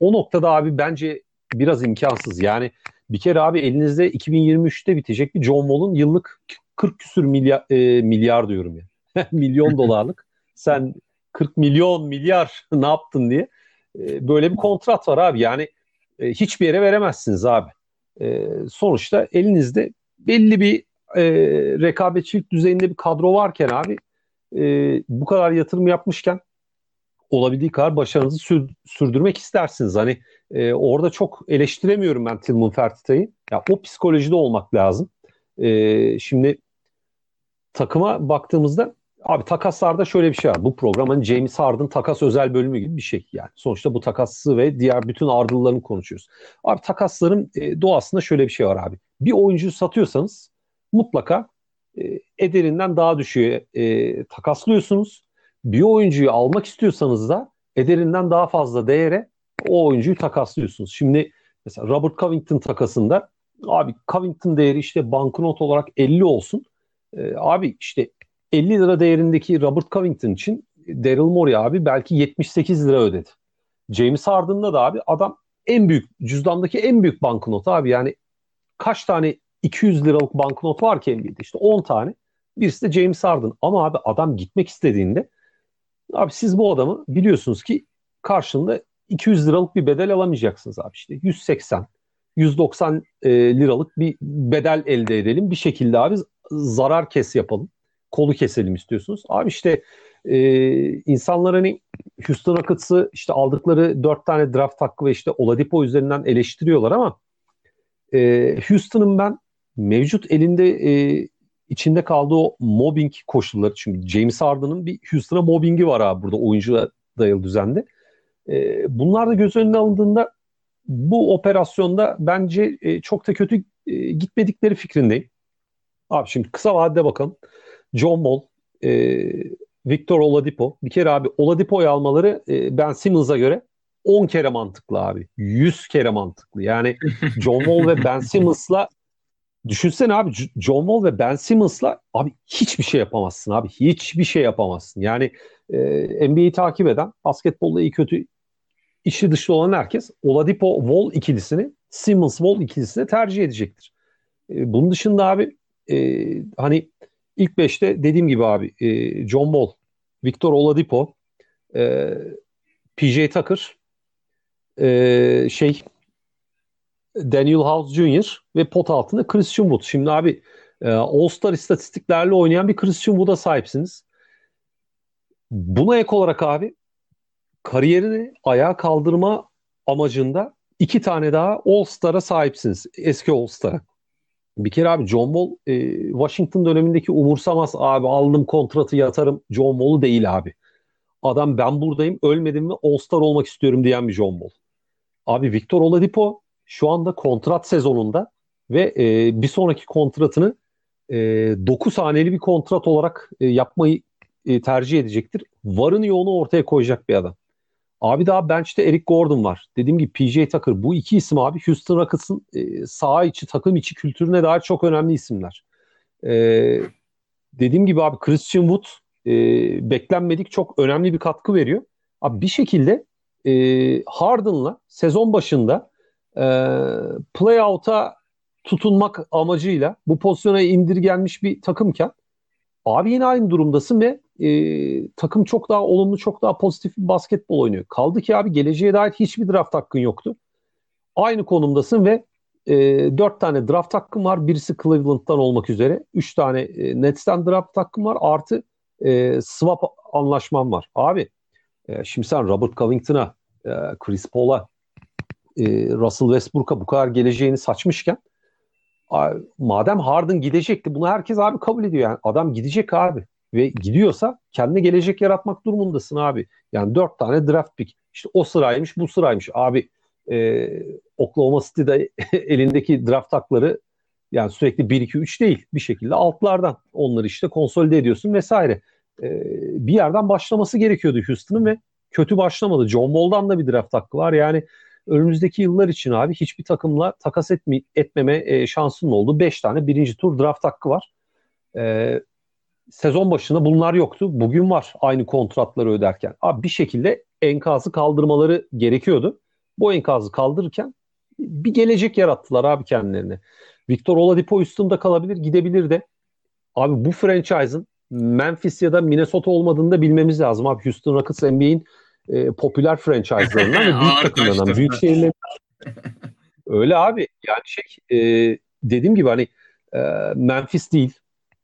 o noktada abi bence biraz imkansız. Yani bir kere abi elinizde 2023'te bitecek bir John Wall'un yıllık 40 küsür milyar, e, milyar diyorum ya. milyon dolarlık. Sen 40 milyon milyar ne yaptın diye. E, böyle bir kontrat var abi. Yani e, hiçbir yere veremezsiniz abi. E, sonuçta elinizde belli bir e, rekabetçilik düzeyinde bir kadro varken abi e, bu kadar yatırım yapmışken olabildiği kadar başarınızı sür, sürdürmek istersiniz. Hani e, orada çok eleştiremiyorum ben Tilman Fertitta'yı. Ya o psikolojide olmak lazım. E, şimdi takıma baktığımızda abi takaslarda şöyle bir şey var. Bu program hani James Harden takas özel bölümü gibi bir şey yani. Sonuçta bu takası ve diğer bütün ardıllarını konuşuyoruz. Abi takasların e, doğasında şöyle bir şey var abi. Bir oyuncuyu satıyorsanız mutlaka e, ederinden daha düşüyor e, takaslıyorsunuz. Bir oyuncuyu almak istiyorsanız da ederinden daha fazla değere o oyuncuyu takaslıyorsunuz. Şimdi mesela Robert Covington takasında abi Covington değeri işte banknot olarak 50 olsun. E, abi işte 50 lira değerindeki Robert Covington için Daryl Morey abi belki 78 lira ödedi. James Harden'da da abi adam en büyük cüzdandaki en büyük banknot abi yani kaç tane 200 liralık banknot var ki NBA'de işte 10 tane. Birisi de James Harden. Ama abi adam gitmek istediğinde abi siz bu adamı biliyorsunuz ki karşında 200 liralık bir bedel alamayacaksınız abi işte 180 190 e, liralık bir bedel elde edelim bir şekilde abi zarar kes yapalım kolu keselim istiyorsunuz abi işte e, insanlar hani Houston Rockets'ı işte aldıkları 4 tane draft hakkı ve işte Oladipo üzerinden eleştiriyorlar ama e, Houston'ın ben mevcut elinde e, içinde kaldığı o mobbing koşulları. Çünkü James Harden'ın bir Houston'a mobbingi var abi burada oyuncuya dayalı düzende. E, bunlar da göz önüne alındığında bu operasyonda bence e, çok da kötü e, gitmedikleri fikrindeyim. Abi şimdi kısa vadede bakalım. John Wall, e, Victor Oladipo. Bir kere abi Oladipo'yu almaları e, Ben Simmons'a göre 10 kere mantıklı abi. 100 kere mantıklı. Yani John Wall ve Ben Simmons'la düşünsene abi John Wall ve Ben Simmons'la abi hiçbir şey yapamazsın abi. Hiçbir şey yapamazsın. Yani e, NBA'yi takip eden, basketbolla iyi kötü işi dışı olan herkes Oladipo Wall ikilisini Simmons Wall ikilisini tercih edecektir. E, bunun dışında abi e, hani ilk beşte dediğim gibi abi e, John Wall, Victor Oladipo, e, PJ Tucker, e, şey Daniel House Jr. ve pot altında Christian Wood. Şimdi abi e, All-Star istatistiklerle oynayan bir Christian Wood'a sahipsiniz. Buna ek olarak abi kariyerini ayağa kaldırma amacında iki tane daha All-Star'a sahipsiniz. Eski All-Star'a. Bir kere abi John Wall e, Washington dönemindeki umursamaz abi aldım kontratı yatarım John Wall'u değil abi. Adam ben buradayım ölmedim mi All-Star olmak istiyorum diyen bir John Wall. Abi Victor Oladipo şu anda kontrat sezonunda ve e, bir sonraki kontratını e, 9 haneli bir kontrat olarak e, yapmayı e, tercih edecektir. Varını yoğunu ortaya koyacak bir adam. Abi daha bench'te Eric Gordon var. Dediğim gibi PJ Tucker. Bu iki isim abi Houston Rockets'ın e, saha içi, takım içi kültürüne dair çok önemli isimler. E, dediğim gibi abi Christian Wood e, beklenmedik çok önemli bir katkı veriyor. Abi bir şekilde e, Harden'la sezon başında e, playout'a tutunmak amacıyla bu pozisyona indirgenmiş bir takımken abi yine aynı durumdasın ve e, takım çok daha olumlu, çok daha pozitif bir basketbol oynuyor. Kaldı ki abi geleceğe dair hiçbir draft hakkın yoktu. Aynı konumdasın ve e, 4 tane draft hakkın var. Birisi Cleveland'dan olmak üzere. 3 tane e, Nets'ten draft hakkın var. Artı e, swap anlaşman var. Abi e, şimdi sen Robert Covington'a, e, Chris Paul'a, e, Russell Westbrook'a bu kadar geleceğini saçmışken madem Harden gidecekti bunu herkes abi kabul ediyor. Yani adam gidecek abi ve gidiyorsa kendine gelecek yaratmak durumundasın abi. Yani dört tane draft pick. İşte o sıraymış bu sıraymış. Abi e, Oklahoma City'de elindeki draft hakları yani sürekli 1-2-3 değil. Bir şekilde altlardan onları işte konsolide ediyorsun vesaire. E, bir yerden başlaması gerekiyordu Houston'ın ve kötü başlamadı. John Wall'dan da bir draft hakkı var. Yani önümüzdeki yıllar için abi hiçbir takımla takas etme, etmeme e, şansın oldu. 5 tane birinci tur draft hakkı var. E, sezon başında bunlar yoktu. Bugün var aynı kontratları öderken. Abi bir şekilde enkazı kaldırmaları gerekiyordu. Bu enkazı kaldırırken bir gelecek yarattılar abi kendilerine. Victor Oladipo üstünde kalabilir, gidebilir de. Abi bu franchise'ın Memphis ya da Minnesota olmadığını da bilmemiz lazım. Abi Houston Rockets NBA'in e, popüler franchise'larından ve büyük takımlarından. Büyük şehirler. Öyle abi. Yani şey e, dediğim gibi hani e, Memphis değil,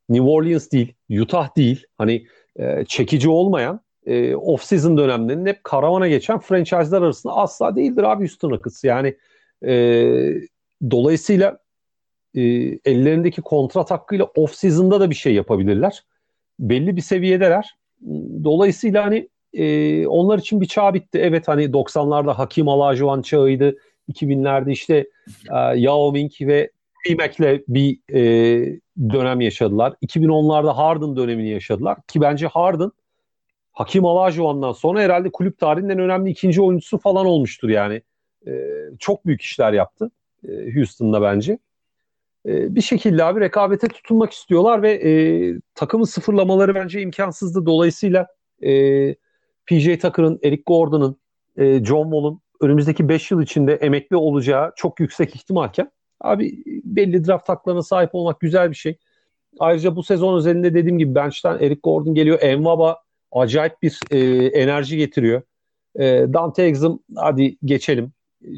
New Orleans değil, Utah değil. Hani e, çekici olmayan e, off-season dönemlerinin hep karavana geçen franchise'lar arasında asla değildir abi Houston Rockets. Yani e, dolayısıyla e, ellerindeki kontrat hakkıyla off-season'da da bir şey yapabilirler. Belli bir seviyedeler. Dolayısıyla hani e, onlar için bir çağ bitti. Evet hani 90'larda Hakim Olajuwon çağıydı. 2000'lerde işte e, Yao Ming ve T-Mac'le bir e, dönem yaşadılar. 2010'larda Harden dönemini yaşadılar. Ki bence Harden Hakim Olajuwon'dan sonra herhalde kulüp tarihinin önemli ikinci oyuncusu falan olmuştur yani. E, çok büyük işler yaptı e, Houston'da bence. E, bir şekilde abi rekabete tutunmak istiyorlar ve e, takımı sıfırlamaları bence imkansızdı. Dolayısıyla e, PJ Tucker'ın, Eric Gordon'ın, e, John Wall'un önümüzdeki 5 yıl içinde emekli olacağı çok yüksek ihtimalken abi belli draft haklarına sahip olmak güzel bir şey. Ayrıca bu sezon özelinde dediğim gibi bench'ten Eric Gordon geliyor. Envaba acayip bir e, enerji getiriyor. E, Dante Exum hadi geçelim.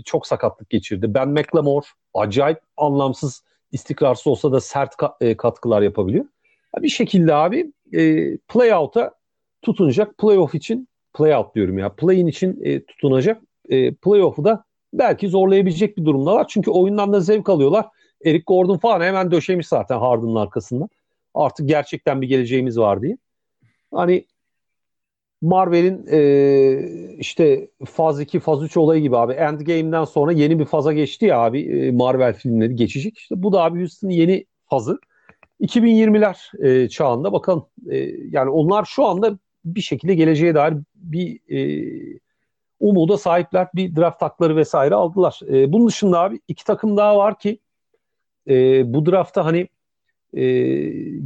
Çok sakatlık geçirdi. Ben McLemore acayip anlamsız istikrarsız olsa da sert ka- e, katkılar yapabiliyor. Bir şekilde abi e, playout'a tutunacak. Playoff için playout diyorum ya. Play-in için e, tutunacak. E, playoff'u da belki zorlayabilecek bir durumdalar. Çünkü oyundan da zevk alıyorlar. Eric Gordon falan hemen döşemiş zaten Harden'ın arkasında. Artık gerçekten bir geleceğimiz var diye. Hani Marvel'in e, işte faz 2, faz 3 olayı gibi abi. Endgame'den sonra yeni bir faza geçti ya abi. E, Marvel filmleri geçecek. İşte bu da abi Houston'ın yeni fazı. 2020'ler e, çağında bakalım. E, yani onlar şu anda bir şekilde geleceğe dair bir e, umuda sahipler. Bir draft takları vesaire aldılar. E, bunun dışında abi iki takım daha var ki e, bu draftta hani e,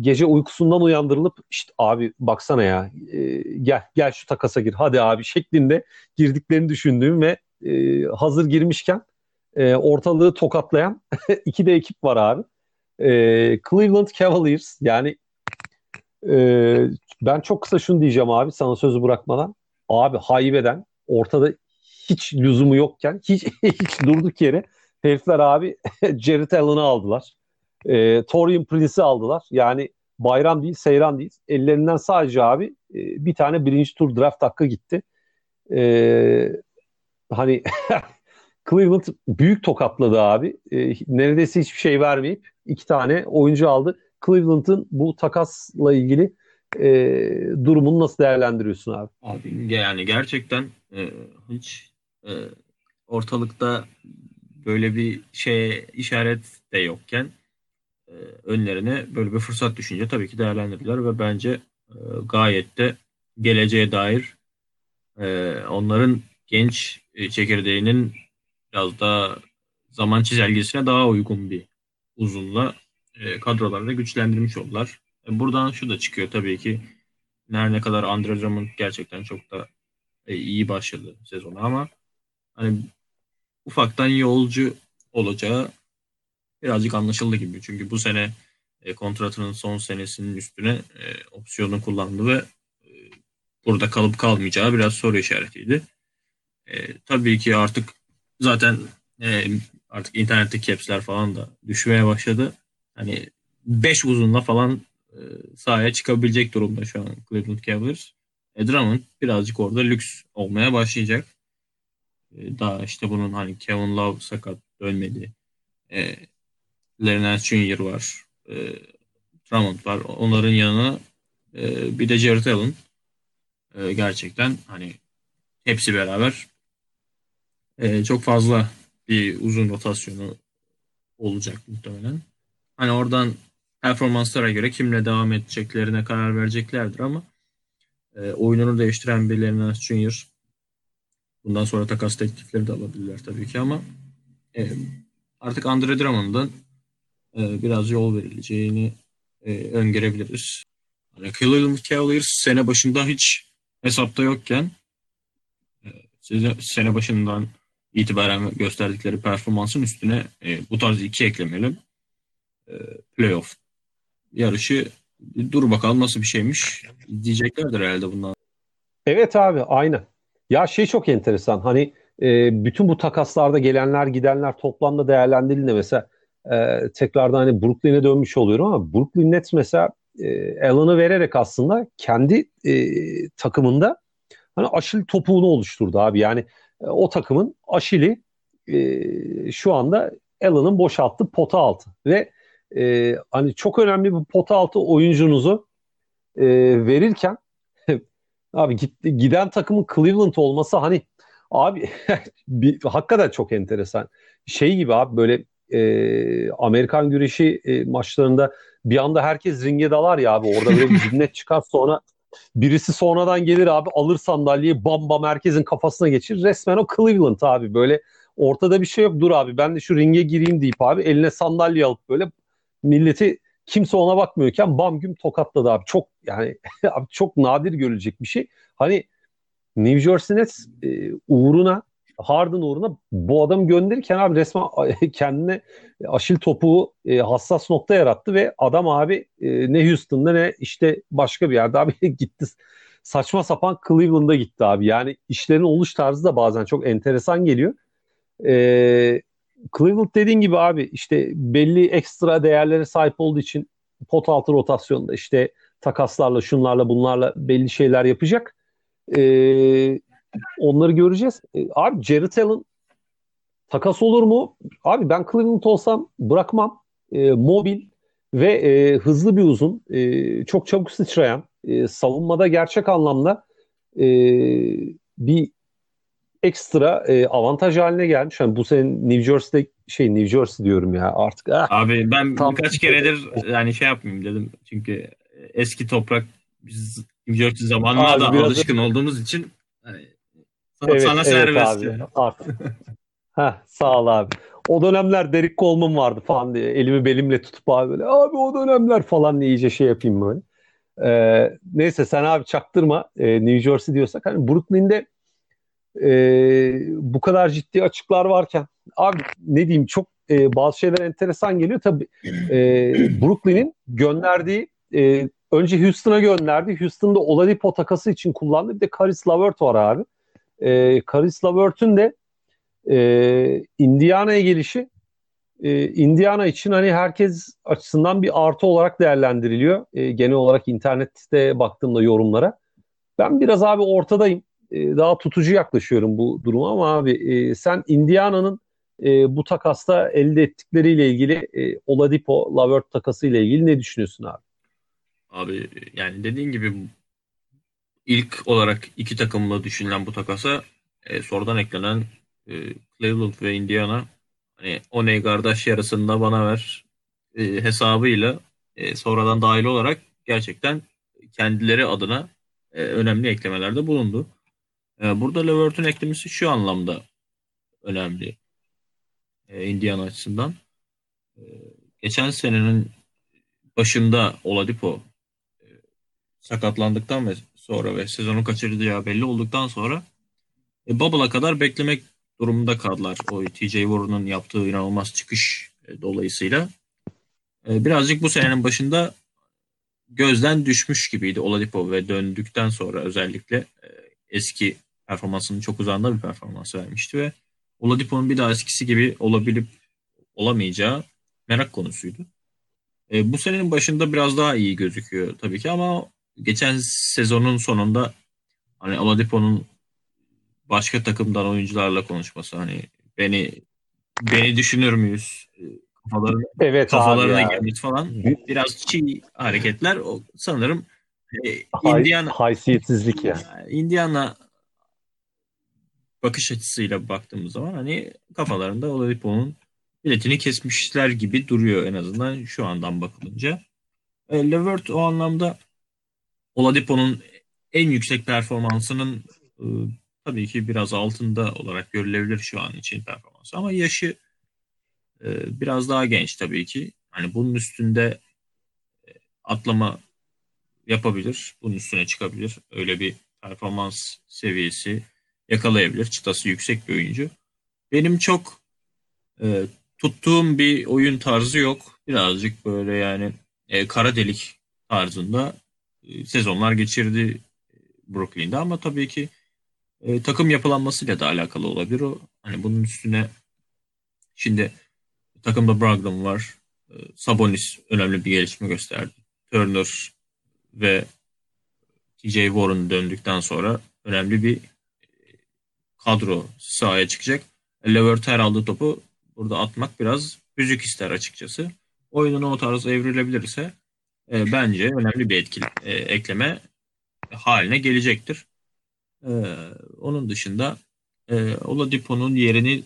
gece uykusundan uyandırılıp işte abi baksana ya e, gel gel şu takasa gir hadi abi şeklinde girdiklerini düşündüğüm ve e, hazır girmişken e, ortalığı tokatlayan iki de ekip var abi. E, Cleveland Cavaliers yani e, ben çok kısa şunu diyeceğim abi sana sözü bırakmadan. Abi haybeden ortada hiç lüzumu yokken hiç hiç durduk yere herifler abi Jared Allen'ı aldılar. E, Torian Prince'i aldılar. Yani bayram değil, seyran değil. Ellerinden sadece abi e, bir tane birinci tur draft hakkı gitti. E, hani Cleveland büyük tokatladı abi. E, neredeyse hiçbir şey vermeyip iki tane oyuncu aldı. Cleveland'ın bu takasla ilgili e, durumunu nasıl değerlendiriyorsun abi? Abi yani gerçekten e, hiç e, ortalıkta böyle bir şey işaret de yokken e, önlerine böyle bir fırsat düşünce tabii ki değerlendirdiler ve bence e, gayet de geleceğe dair e, onların genç çekirdeğinin biraz daha zaman çizelgesine daha uygun bir uzunla kadrolarını güçlendirmiş oldular. Buradan şu da çıkıyor tabii ki her ne kadar Andre Drummond gerçekten çok da iyi başladı sezonu ama hani ufaktan yolcu olacağı birazcık anlaşıldı gibi. Çünkü bu sene e, kontratının son senesinin üstüne e, opsiyonu kullandı ve e, burada kalıp kalmayacağı biraz soru işaretiydi. E, tabii ki artık zaten e, artık internette caps'ler falan da düşmeye başladı. Hani 5 uzunla falan e, sahaya çıkabilecek durumda şu an Cleveland Cavaliers. E, Drummond birazcık orada lüks olmaya başlayacak. E, daha işte bunun hani Kevin Love sakat dönmedi. E, Leonard Junior var. E, Drummond var. Onların yanına e, bir de Jared Allen. E, gerçekten hani hepsi beraber e, çok fazla bir uzun rotasyonu olacak muhtemelen. Hani oradan performanslara göre kimle devam edeceklerine karar vereceklerdir ama e, oyununu değiştiren bir Leonard Junior bundan sonra takas teklifleri de alabilirler tabii ki ama e, artık Andre Drummond'ın e, biraz yol verileceğini e, öngörebiliriz. Yani Cleveland Cavaliers sene başında hiç hesapta yokken e, sene başından itibaren gösterdikleri performansın üstüne e, bu tarz iki eklemeyelim. E, playoff yarışı dur bakalım nasıl bir şeymiş diyeceklerdir herhalde bundan. Evet abi aynı. Ya şey çok enteresan hani e, bütün bu takaslarda gelenler gidenler toplamda değerlendirildiğinde mesela e, tekrardan hani Brooklyn'e dönmüş oluyorum ama Brooklyn Nets mesela e, Allen'ı vererek aslında kendi e, takımında hani aşil topuğunu oluşturdu abi. Yani e, o takımın aşili e, şu anda Allen'ın boşalttığı pota altı ve e, hani çok önemli bir pota altı oyuncunuzu e, verirken abi gitti, giden takımın Cleveland olması hani abi bir, hakikaten çok enteresan. Şey gibi abi böyle e, Amerikan güreşi e, maçlarında bir anda herkes ringe dalar ya abi orada böyle bir cinnet çıkar sonra birisi sonradan gelir abi alır sandalyeyi bam bam herkesin kafasına geçir. Resmen o Cleveland abi böyle ortada bir şey yok dur abi ben de şu ringe gireyim deyip abi eline sandalye alıp böyle milleti kimse ona bakmıyorken bam güm tokatladı abi. Çok yani abi çok nadir görülecek bir şey. Hani New Jersey Nets e, uğruna Harden uğruna bu adamı gönderirken abi resmen kendine aşil topuğu e, hassas nokta yarattı ve adam abi e, ne Houston'da ne işte başka bir yerde abi gitti. Saçma sapan Cleveland'a gitti abi. Yani işlerin oluş tarzı da bazen çok enteresan geliyor. E, Cleveland dediğin gibi abi işte belli ekstra değerlere sahip olduğu için pot altı rotasyonda işte takaslarla şunlarla bunlarla belli şeyler yapacak. Ee, onları göreceğiz. Ee, abi Jared Allen takas olur mu? Abi ben Cleveland olsam bırakmam. e, mobil ve e, hızlı bir uzun, e, çok çabuk sıçrayan, e, savunmada gerçek anlamda e, bir ekstra e, avantaj haline gelmiş. Yani bu senin New Jersey'de şey New Jersey diyorum ya artık. Ah, Abi ben tam, birkaç keredir yani şey yapmayayım dedim. Çünkü eski toprak biz New Jersey zamanına da alışkın da... olduğumuz için hani, sana, evet, sana evet serbest. Abi, Heh, sağ ol abi. O dönemler Derek Coleman vardı falan diye elimi belimle tutup abi böyle abi o dönemler falan diye iyice şey yapayım böyle. Ee, neyse sen abi çaktırma ee, New Jersey diyorsak hani Brooklyn'de e, bu kadar ciddi açıklar varken abi ne diyeyim çok e, bazı şeyler enteresan geliyor tabii e, Brooklyn'in gönderdiği e, önce Houston'a gönderdi Houston'da Oladipo takası için kullandı bir de Caris LeVert var abi e, Caris LeVert'ün de e, Indiana'ya gelişi e, Indiana için hani herkes açısından bir artı olarak değerlendiriliyor. E, genel olarak internette baktığımda yorumlara. Ben biraz abi ortadayım. E, daha tutucu yaklaşıyorum bu duruma ama abi e, sen Indiana'nın e, bu takasta elde ettikleriyle ilgili e, Oladipo Lavert takası ile ilgili ne düşünüyorsun abi? Abi yani dediğin gibi ilk olarak iki takımla düşünülen bu takasa e, sonradan eklenen e, Cleveland ve Indiana hani Oney kardeş yarısında bana ver e, hesabıyla e, sonradan dahil olarak gerçekten kendileri adına e, önemli eklemelerde bulundu. E, burada Levert'ün eklemesi şu anlamda önemli e, Indiana açısından. E, geçen senenin başında Oladipo e, sakatlandıktan ve sonra ve sezonu kaçıracağı belli olduktan sonra e, Bubble'a kadar beklemek durumunda kaldılar. O TJ Warren'ın yaptığı inanılmaz çıkış e, dolayısıyla. E, birazcık bu senenin başında gözden düşmüş gibiydi Oladipo ve döndükten sonra özellikle e, eski performansının çok uzağında bir performans vermişti ve Oladipo'nun bir daha eskisi gibi olabilip olamayacağı merak konusuydu. E, bu senenin başında biraz daha iyi gözüküyor tabii ki ama geçen sezonun sonunda hani Oladipo'nun başka takımdan oyuncularla konuşması hani beni beni düşünür müyüz? E, kafalarına, evet kafalarına gelmiş falan. Biraz çiğ hareketler o sanırım e, Indiana haysiyetsizlik ya. Yani. Indiana bakış açısıyla baktığımız zaman hani kafalarında Oladipo'nun biletini kesmişler gibi duruyor en azından şu andan bakılınca. E, Levert o anlamda Oladipo'nun en yüksek performansının e, tabii ki biraz altında olarak görülebilir şu an için performansı ama yaşı e, biraz daha genç tabii ki. Hani bunun üstünde e, atlama yapabilir, bunun üstüne çıkabilir. Öyle bir performans seviyesi yakalayabilir. Çıtası yüksek bir oyuncu. Benim çok e, tuttuğum bir oyun tarzı yok. Birazcık böyle yani e, kara delik tarzında e, sezonlar geçirdi Brooklyn'de ama tabii ki e, takım yapılanmasıyla da alakalı olabilir o. Hani bunun üstüne şimdi takımda Brogdon var. E, Sabonis önemli bir gelişme gösterdi. Turner ve TJ Warren döndükten sonra önemli bir kadro sahaya çıkacak. Levert her aldığı topu burada atmak biraz müzik ister açıkçası. Oyunun o tarz evrilebilirse e, bence önemli bir etkili e, ekleme haline gelecektir. E, onun dışında e, Oladipo'nun yerini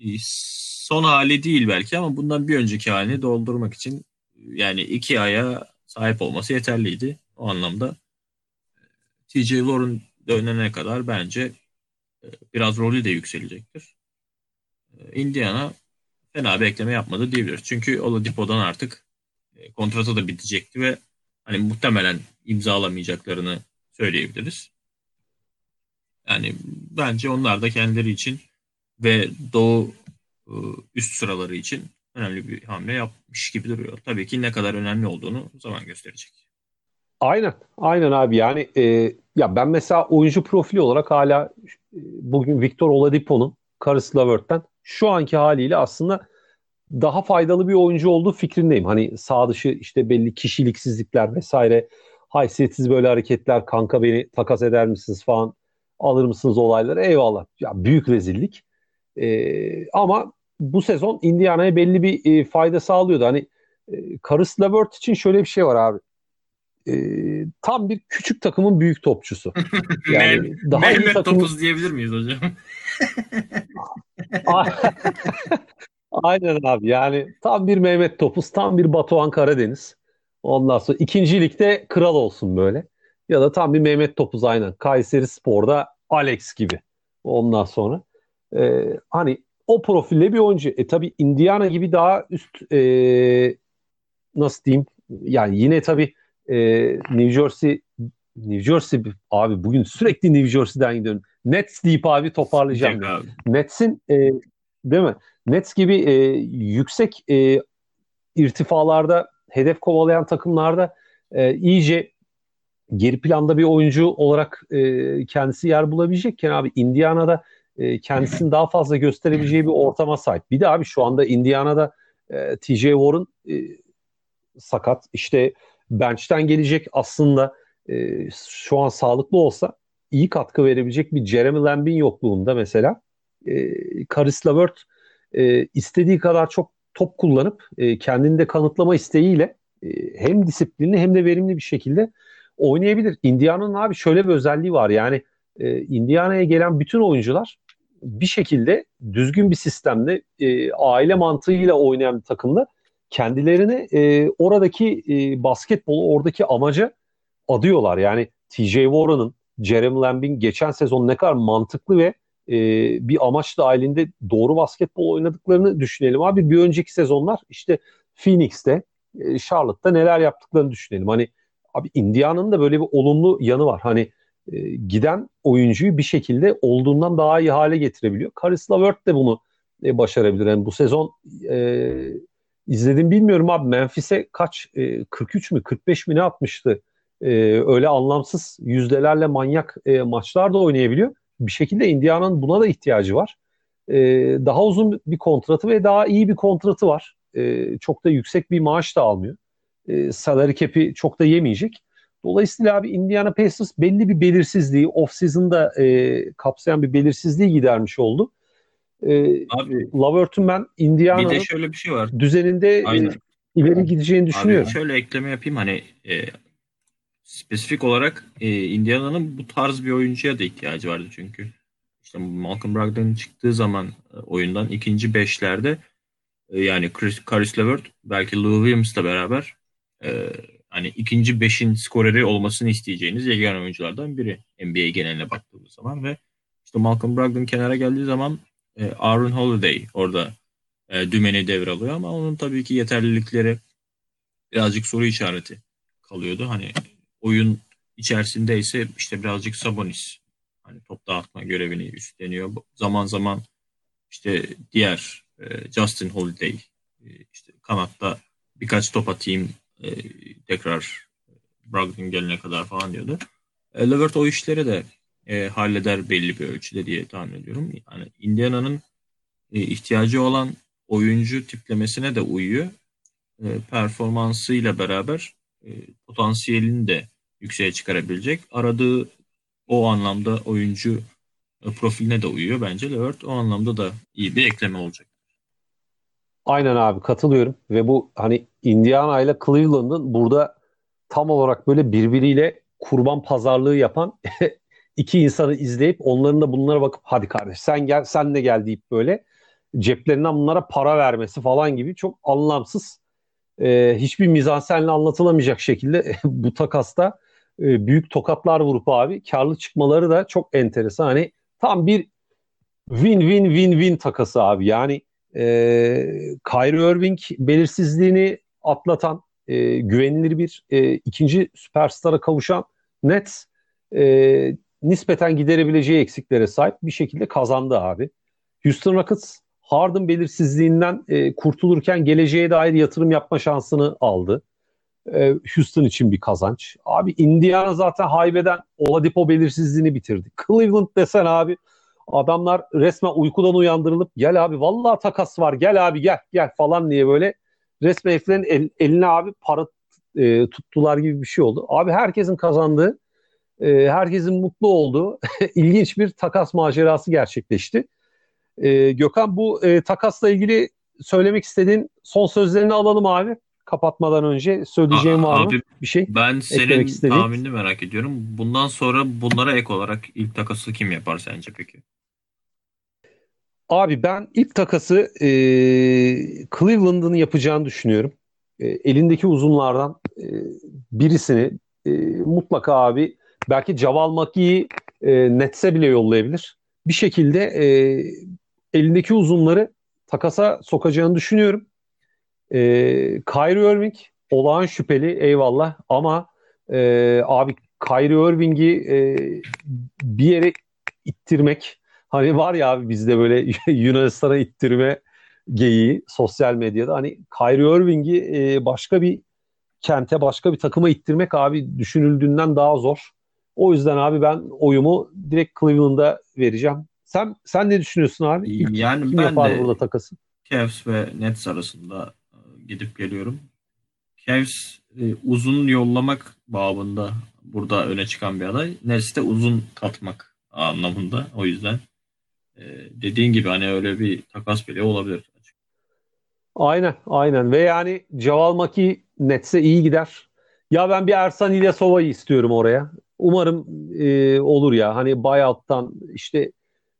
e, son hali değil belki ama bundan bir önceki halini doldurmak için yani iki aya sahip olması yeterliydi. O anlamda TJ Warren dönene kadar bence e, biraz rolü de yükselecektir. E, Indiana fena bir ekleme yapmadı diyebiliriz. Çünkü Oladipo'dan artık e, kontratı da bitecekti ve hani muhtemelen imzalamayacaklarını söyleyebiliriz. Yani bence onlar da kendileri için ve Doğu üst sıraları için önemli bir hamle yapmış gibi duruyor. Tabii ki ne kadar önemli olduğunu zaman gösterecek. Aynen, aynen abi. Yani e, ya ben mesela oyuncu profili olarak hala e, bugün Victor Oladipo'nun Karis Levert'ten şu anki haliyle aslında daha faydalı bir oyuncu olduğu fikrindeyim. Hani sağ dışı işte belli kişiliksizlikler vesaire haysiyetsiz böyle hareketler kanka beni takas eder misiniz falan alır mısınız olayları eyvallah. Ya büyük rezillik. Ee, ama bu sezon Indiana'ya belli bir e, fayda sağlıyordu. Hani e, Karis LeVert için şöyle bir şey var abi. E, tam bir küçük takımın büyük topçusu. Yani daha Mehmet takım... Topuz diyebilir miyiz hocam? Aynen abi yani tam bir Mehmet Topuz, tam bir Batuhan Karadeniz. Ondan sonra ikinci ligde kral olsun böyle. Ya da tam bir Mehmet Topuz aynen. Kayseri Spor'da Alex gibi. Ondan sonra. E, hani o profille bir oyuncu. E tabi Indiana gibi daha üst e, nasıl diyeyim yani yine tabi e, New Jersey New Jersey abi bugün sürekli New Jersey'den gidiyorum. Nets deyip abi toparlayacağım. Abi. Nets'in e, değil mi? Nets gibi e, yüksek e, irtifalarda hedef kovalayan takımlarda e, iyice geri planda bir oyuncu olarak e, kendisi yer bulabilecekken abi Indiana'da e, kendisini daha fazla gösterebileceği bir ortama sahip. Bir de abi şu anda Indiana'da e, TJ Warren e, sakat. İşte bench'ten gelecek aslında e, şu an sağlıklı olsa iyi katkı verebilecek bir Jeremy Lamb'in yokluğunda mesela e, Karis LeVert e, istediği kadar çok top kullanıp e, kendini de kanıtlama isteğiyle e, hem disiplinli hem de verimli bir şekilde oynayabilir. Indiana'nın abi şöyle bir özelliği var yani e, Indiana'ya gelen bütün oyuncular bir şekilde düzgün bir sistemde e, aile mantığıyla oynayan bir takımda kendilerini e, oradaki e, basketbolu oradaki amaca adıyorlar. Yani TJ Warren'ın, Jeremy Lamb'in geçen sezon ne kadar mantıklı ve e, bir amaç dahilinde doğru basketbol oynadıklarını düşünelim. Abi bir önceki sezonlar işte Phoenix'te, e, Charlotte'da neler yaptıklarını düşünelim. Hani abi Indiana'nın da böyle bir olumlu yanı var. Hani e, giden oyuncuyu bir şekilde olduğundan daha iyi hale getirebiliyor. Karis LeVert de bunu e, başarabilir. Yani bu sezon e, izledim bilmiyorum abi Memphis'e kaç e, 43 mü 45 mi ne atmıştı. E, öyle anlamsız yüzdelerle manyak e, maçlar da oynayabiliyor. Bir şekilde Indiana'nın buna da ihtiyacı var. E, daha uzun bir kontratı ve daha iyi bir kontratı var. E, çok da yüksek bir maaş da almıyor. E, salary cap'i çok da yemeyecek. Dolayısıyla abi Indiana Pacers belli bir belirsizliği, off-season'da e, kapsayan bir belirsizliği gidermiş oldu. E, abi, Lavert'ün ben Indiana'nın şöyle bir şey var. düzeninde e, ileri gideceğini düşünüyorum. Abi şöyle ekleme yapayım hani e, spesifik olarak e, Indiana'nın bu tarz bir oyuncuya da ihtiyacı vardı çünkü. İşte Malcolm Brogdon çıktığı zaman e, oyundan ikinci beşlerde e, yani Chris, Caris LeVert belki Lou Williams'la beraber e, hani ikinci beşin skoreri olmasını isteyeceğiniz yegane oyunculardan biri NBA geneline baktığımız zaman ve işte Malcolm Brogdon kenara geldiği zaman e, Aaron Holiday orada e, dümeni devralıyor ama onun tabii ki yeterlilikleri birazcık soru işareti kalıyordu. Hani oyun içerisinde ise işte birazcık Sabonis hani top dağıtma görevini üstleniyor. Zaman zaman işte diğer e, Justin Holiday e, işte kanatta birkaç top atayım e, tekrar Brogdon gelene kadar falan diyordu. E, Levert o işleri de e, halleder belli bir ölçüde diye tahmin ediyorum. Yani Indiana'nın e, ihtiyacı olan oyuncu tiplemesine de uyuyor. E, performansıyla beraber e, potansiyelini de yükseğe çıkarabilecek. Aradığı o anlamda oyuncu e, profiline de uyuyor bence. Levert o anlamda da iyi bir ekleme olacak. Aynen abi katılıyorum ve bu hani Indiana ile Cleveland'ın burada tam olarak böyle birbiriyle kurban pazarlığı yapan iki insanı izleyip onların da bunlara bakıp hadi kardeş sen gel sen de gel deyip böyle ceplerinden bunlara para vermesi falan gibi çok anlamsız e, hiçbir mizansenle anlatılamayacak şekilde bu takasta e, büyük tokatlar vurup abi karlı çıkmaları da çok enteresan. Hani tam bir win win win win takası abi. Yani e, Kyrie Irving belirsizliğini atlatan e, güvenilir bir e, ikinci süperstara kavuşan Nets e, nispeten giderebileceği eksiklere sahip bir şekilde kazandı abi. Houston Rockets Harden belirsizliğinden e, kurtulurken geleceğe dair yatırım yapma şansını aldı. E, Houston için bir kazanç. Abi Indiana zaten haybeden Oladipo belirsizliğini bitirdi. Cleveland desen abi adamlar resmen uykudan uyandırılıp gel abi vallahi takas var gel abi gel gel falan diye böyle resmen heriflerin el, eline abi para e, tuttular gibi bir şey oldu. Abi herkesin kazandığı, e, herkesin mutlu olduğu ilginç bir takas macerası gerçekleşti. E, Gökhan bu e, takasla ilgili söylemek istediğin son sözlerini alalım abi. Kapatmadan önce söyleyeceğim var mı bir şey? Ben senin tahminini merak ediyorum. Bundan sonra bunlara ek olarak ilk takası kim yapar sence peki? Abi ben ilk takası e, Cleveland'ın yapacağını düşünüyorum. E, elindeki uzunlardan e, birisini e, mutlaka abi belki Caval Maki'yi e, Nets'e bile yollayabilir. Bir şekilde e, elindeki uzunları takasa sokacağını düşünüyorum. E, Kyrie Irving olağan şüpheli eyvallah ama e, abi Kyrie Irving'i e, bir yere ittirmek hani var ya abi bizde böyle Yunanistan'a ittirme geyiği sosyal medyada hani Kyrie Irving'i e, başka bir kente başka bir takıma ittirmek abi düşünüldüğünden daha zor. O yüzden abi ben oyumu direkt Cleveland'a vereceğim. Sen sen ne düşünüyorsun abi? İlk yani kim ben yapar de burada takası? Cavs ve Nets arasında e, gidip geliyorum. Cavs e, uzun yollamak babında burada öne çıkan bir aday. Nets de uzun katmak anlamında. O yüzden e, dediğin gibi hani öyle bir takas bile olabilir. Aynen aynen ve yani Caval Maki Nets'e iyi gider. Ya ben bir Ersan İlyasova'yı istiyorum oraya. Umarım e, olur ya. Hani buyout'tan işte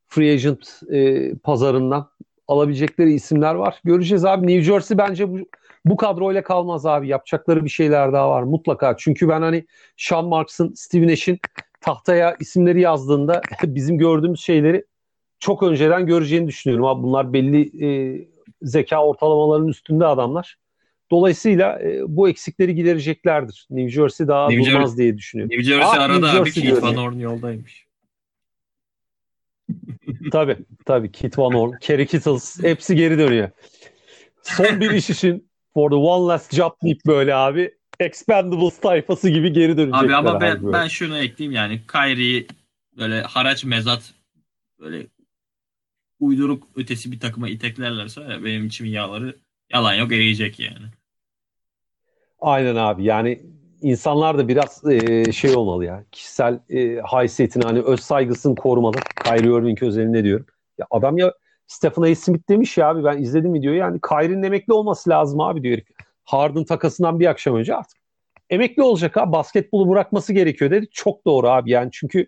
free agent e, pazarından alabilecekleri isimler var. Göreceğiz abi. New Jersey bence bu, bu kadroyla kalmaz abi. Yapacakları bir şeyler daha var mutlaka. Çünkü ben hani Sean Marks'ın, Steve Nash'in tahtaya isimleri yazdığında bizim gördüğümüz şeyleri çok önceden göreceğini düşünüyorum. Abi bunlar belli e, zeka ortalamalarının üstünde adamlar. Dolayısıyla e, bu eksikleri gidereceklerdir. New Jersey daha New durmaz Jersey, diye düşünüyorum. New Jersey Aa, arada New abi Keith Van Horn yoldaymış. tabii tabii Kit Van Horn, Kerry Kittles hepsi geri dönüyor. Son bir iş için for the one last job deyip böyle abi Expendables tayfası gibi geri dönecekler. Abi ama ben, abi ben şunu ekleyeyim yani Kyrie'yi böyle haraç mezat böyle uyduruk ötesi bir takıma iteklerlerse benim için yağları yalan yok eriyecek yani. Aynen abi yani insanlar da biraz e, şey olmalı ya kişisel e, haysiyetini hani öz saygısını korumalı. Kyrie Irving özelinde diyorum. Ya adam ya Stephen A. Smith demiş ya abi ben izledim videoyu yani Kyrie'nin emekli olması lazım abi diyor herif. Harden takasından bir akşam önce artık. Emekli olacak abi basketbolu bırakması gerekiyor dedi. Çok doğru abi yani çünkü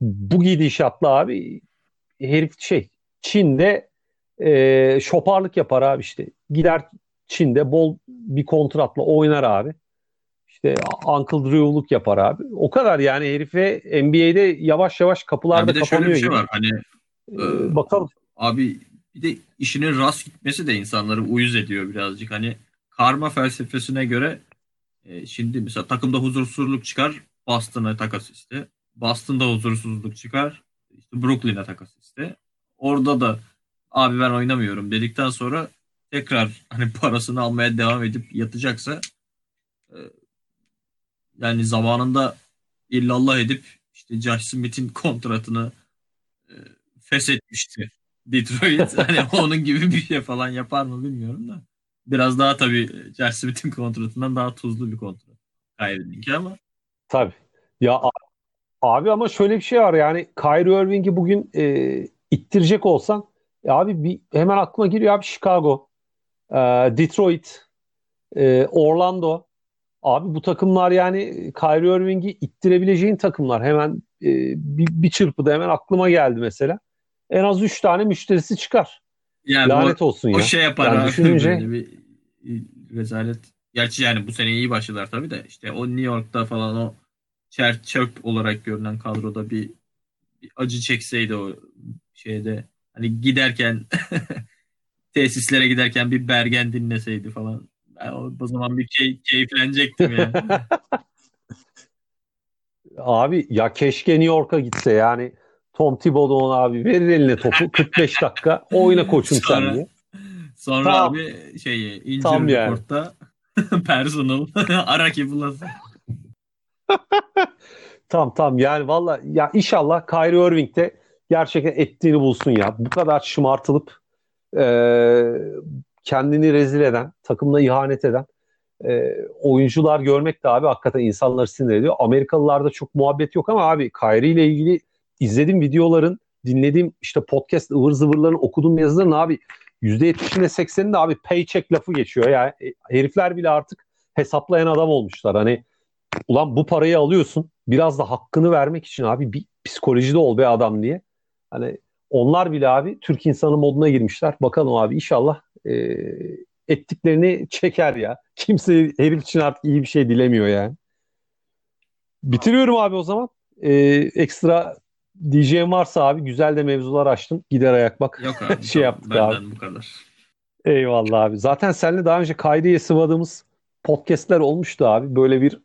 bu gidişatla abi herif şey Çin'de e, şoparlık yapar abi işte. Gider Çin'de bol bir kontratla oynar abi. İşte Uncle Drew'luk yapar abi. O kadar yani herife NBA'de yavaş yavaş kapılarda ya bir de kapanıyor. Şöyle bir şey gibi. var hani ee, bakalım. Abi bir de işinin rast gitmesi de insanları uyuz ediyor birazcık. Hani karma felsefesine göre e, şimdi mesela takımda huzursuzluk çıkar Boston'a takas iste. Boston'da huzursuzluk çıkar işte Brooklyn'e takas iste. Orada da abi ben oynamıyorum dedikten sonra tekrar hani parasını almaya devam edip yatacaksa e, yani zamanında illallah edip işte Josh Smith'in kontratını e, feshetmişti Detroit. hani onun gibi bir şey falan yapar mı bilmiyorum da. Biraz daha tabii Josh Smith'in kontratından daha tuzlu bir kontrat. Kyrie'ninki ama. Tabii. Ya abi ama şöyle bir şey var yani Kyrie Irving'i bugün e, ittirecek olsan e abi bir, hemen aklıma geliyor abi Chicago, Detroit, e, Orlando. Abi bu takımlar yani Kyrie Irving'i ittirebileceğin takımlar. Hemen e, bir, bir çırpıda hemen aklıma geldi mesela. En az 3 tane müşterisi çıkar. Yani Lanet o, olsun o ya. O şey yapar yani abi. Düşününce... Bir rezalet. Gerçi yani bu sene iyi başladılar tabii de. işte o New York'ta falan o çer çöp olarak görünen kadroda bir, bir acı çekseydi o şeyde hani giderken tesislere giderken bir Bergen dinleseydi falan. Ben o, zaman bir key, keyiflenecektim yani. abi ya keşke New York'a gitse yani Tom Thibodeau abi verir eline topu 45 dakika oyna koçum sonra, sen diye. Sonra tam, abi şey injury report'ta yani. personal Araki bulasın. tam tam yani valla ya inşallah Kyrie Irving de gerçekten ettiğini bulsun ya. Bu kadar şımartılıp e, kendini rezil eden, takımına ihanet eden e, oyuncular görmek de abi hakikaten insanları sinir ediyor. Amerikalılarda çok muhabbet yok ama abi Kyrie ile ilgili izlediğim videoların dinlediğim işte podcast ıvır zıvırların okuduğum yazıların abi %70'ine 80'inde abi paycheck lafı geçiyor. Yani e, herifler bile artık hesaplayan adam olmuşlar. Hani ulan bu parayı alıyorsun biraz da hakkını vermek için abi bir psikolojide ol be adam diye. Hani onlar bile abi Türk insanı moduna girmişler. Bakalım abi inşallah e, ettiklerini çeker ya. Kimse herif için artık iyi bir şey dilemiyor yani. Bitiriyorum abi o zaman. E, ekstra diyeceğim varsa abi güzel de mevzular açtın. Gider ayak bak. Yok abi. şey tamam, yaptık benden abi. bu kadar. Eyvallah abi. Zaten seninle daha önce kaydıya sıvadığımız podcastler olmuştu abi. Böyle bir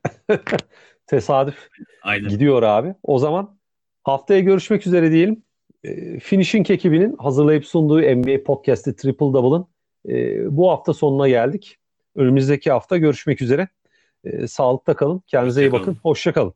tesadüf Aynen. gidiyor abi. O zaman haftaya görüşmek üzere diyelim. E, Finishing ekibinin hazırlayıp sunduğu NBA Podcast'i Triple Double'ın e, bu hafta sonuna geldik. Önümüzdeki hafta görüşmek üzere. E, sağlıkta kalın. Kendinize iyi Hoşça bakın. Hoşça kalın.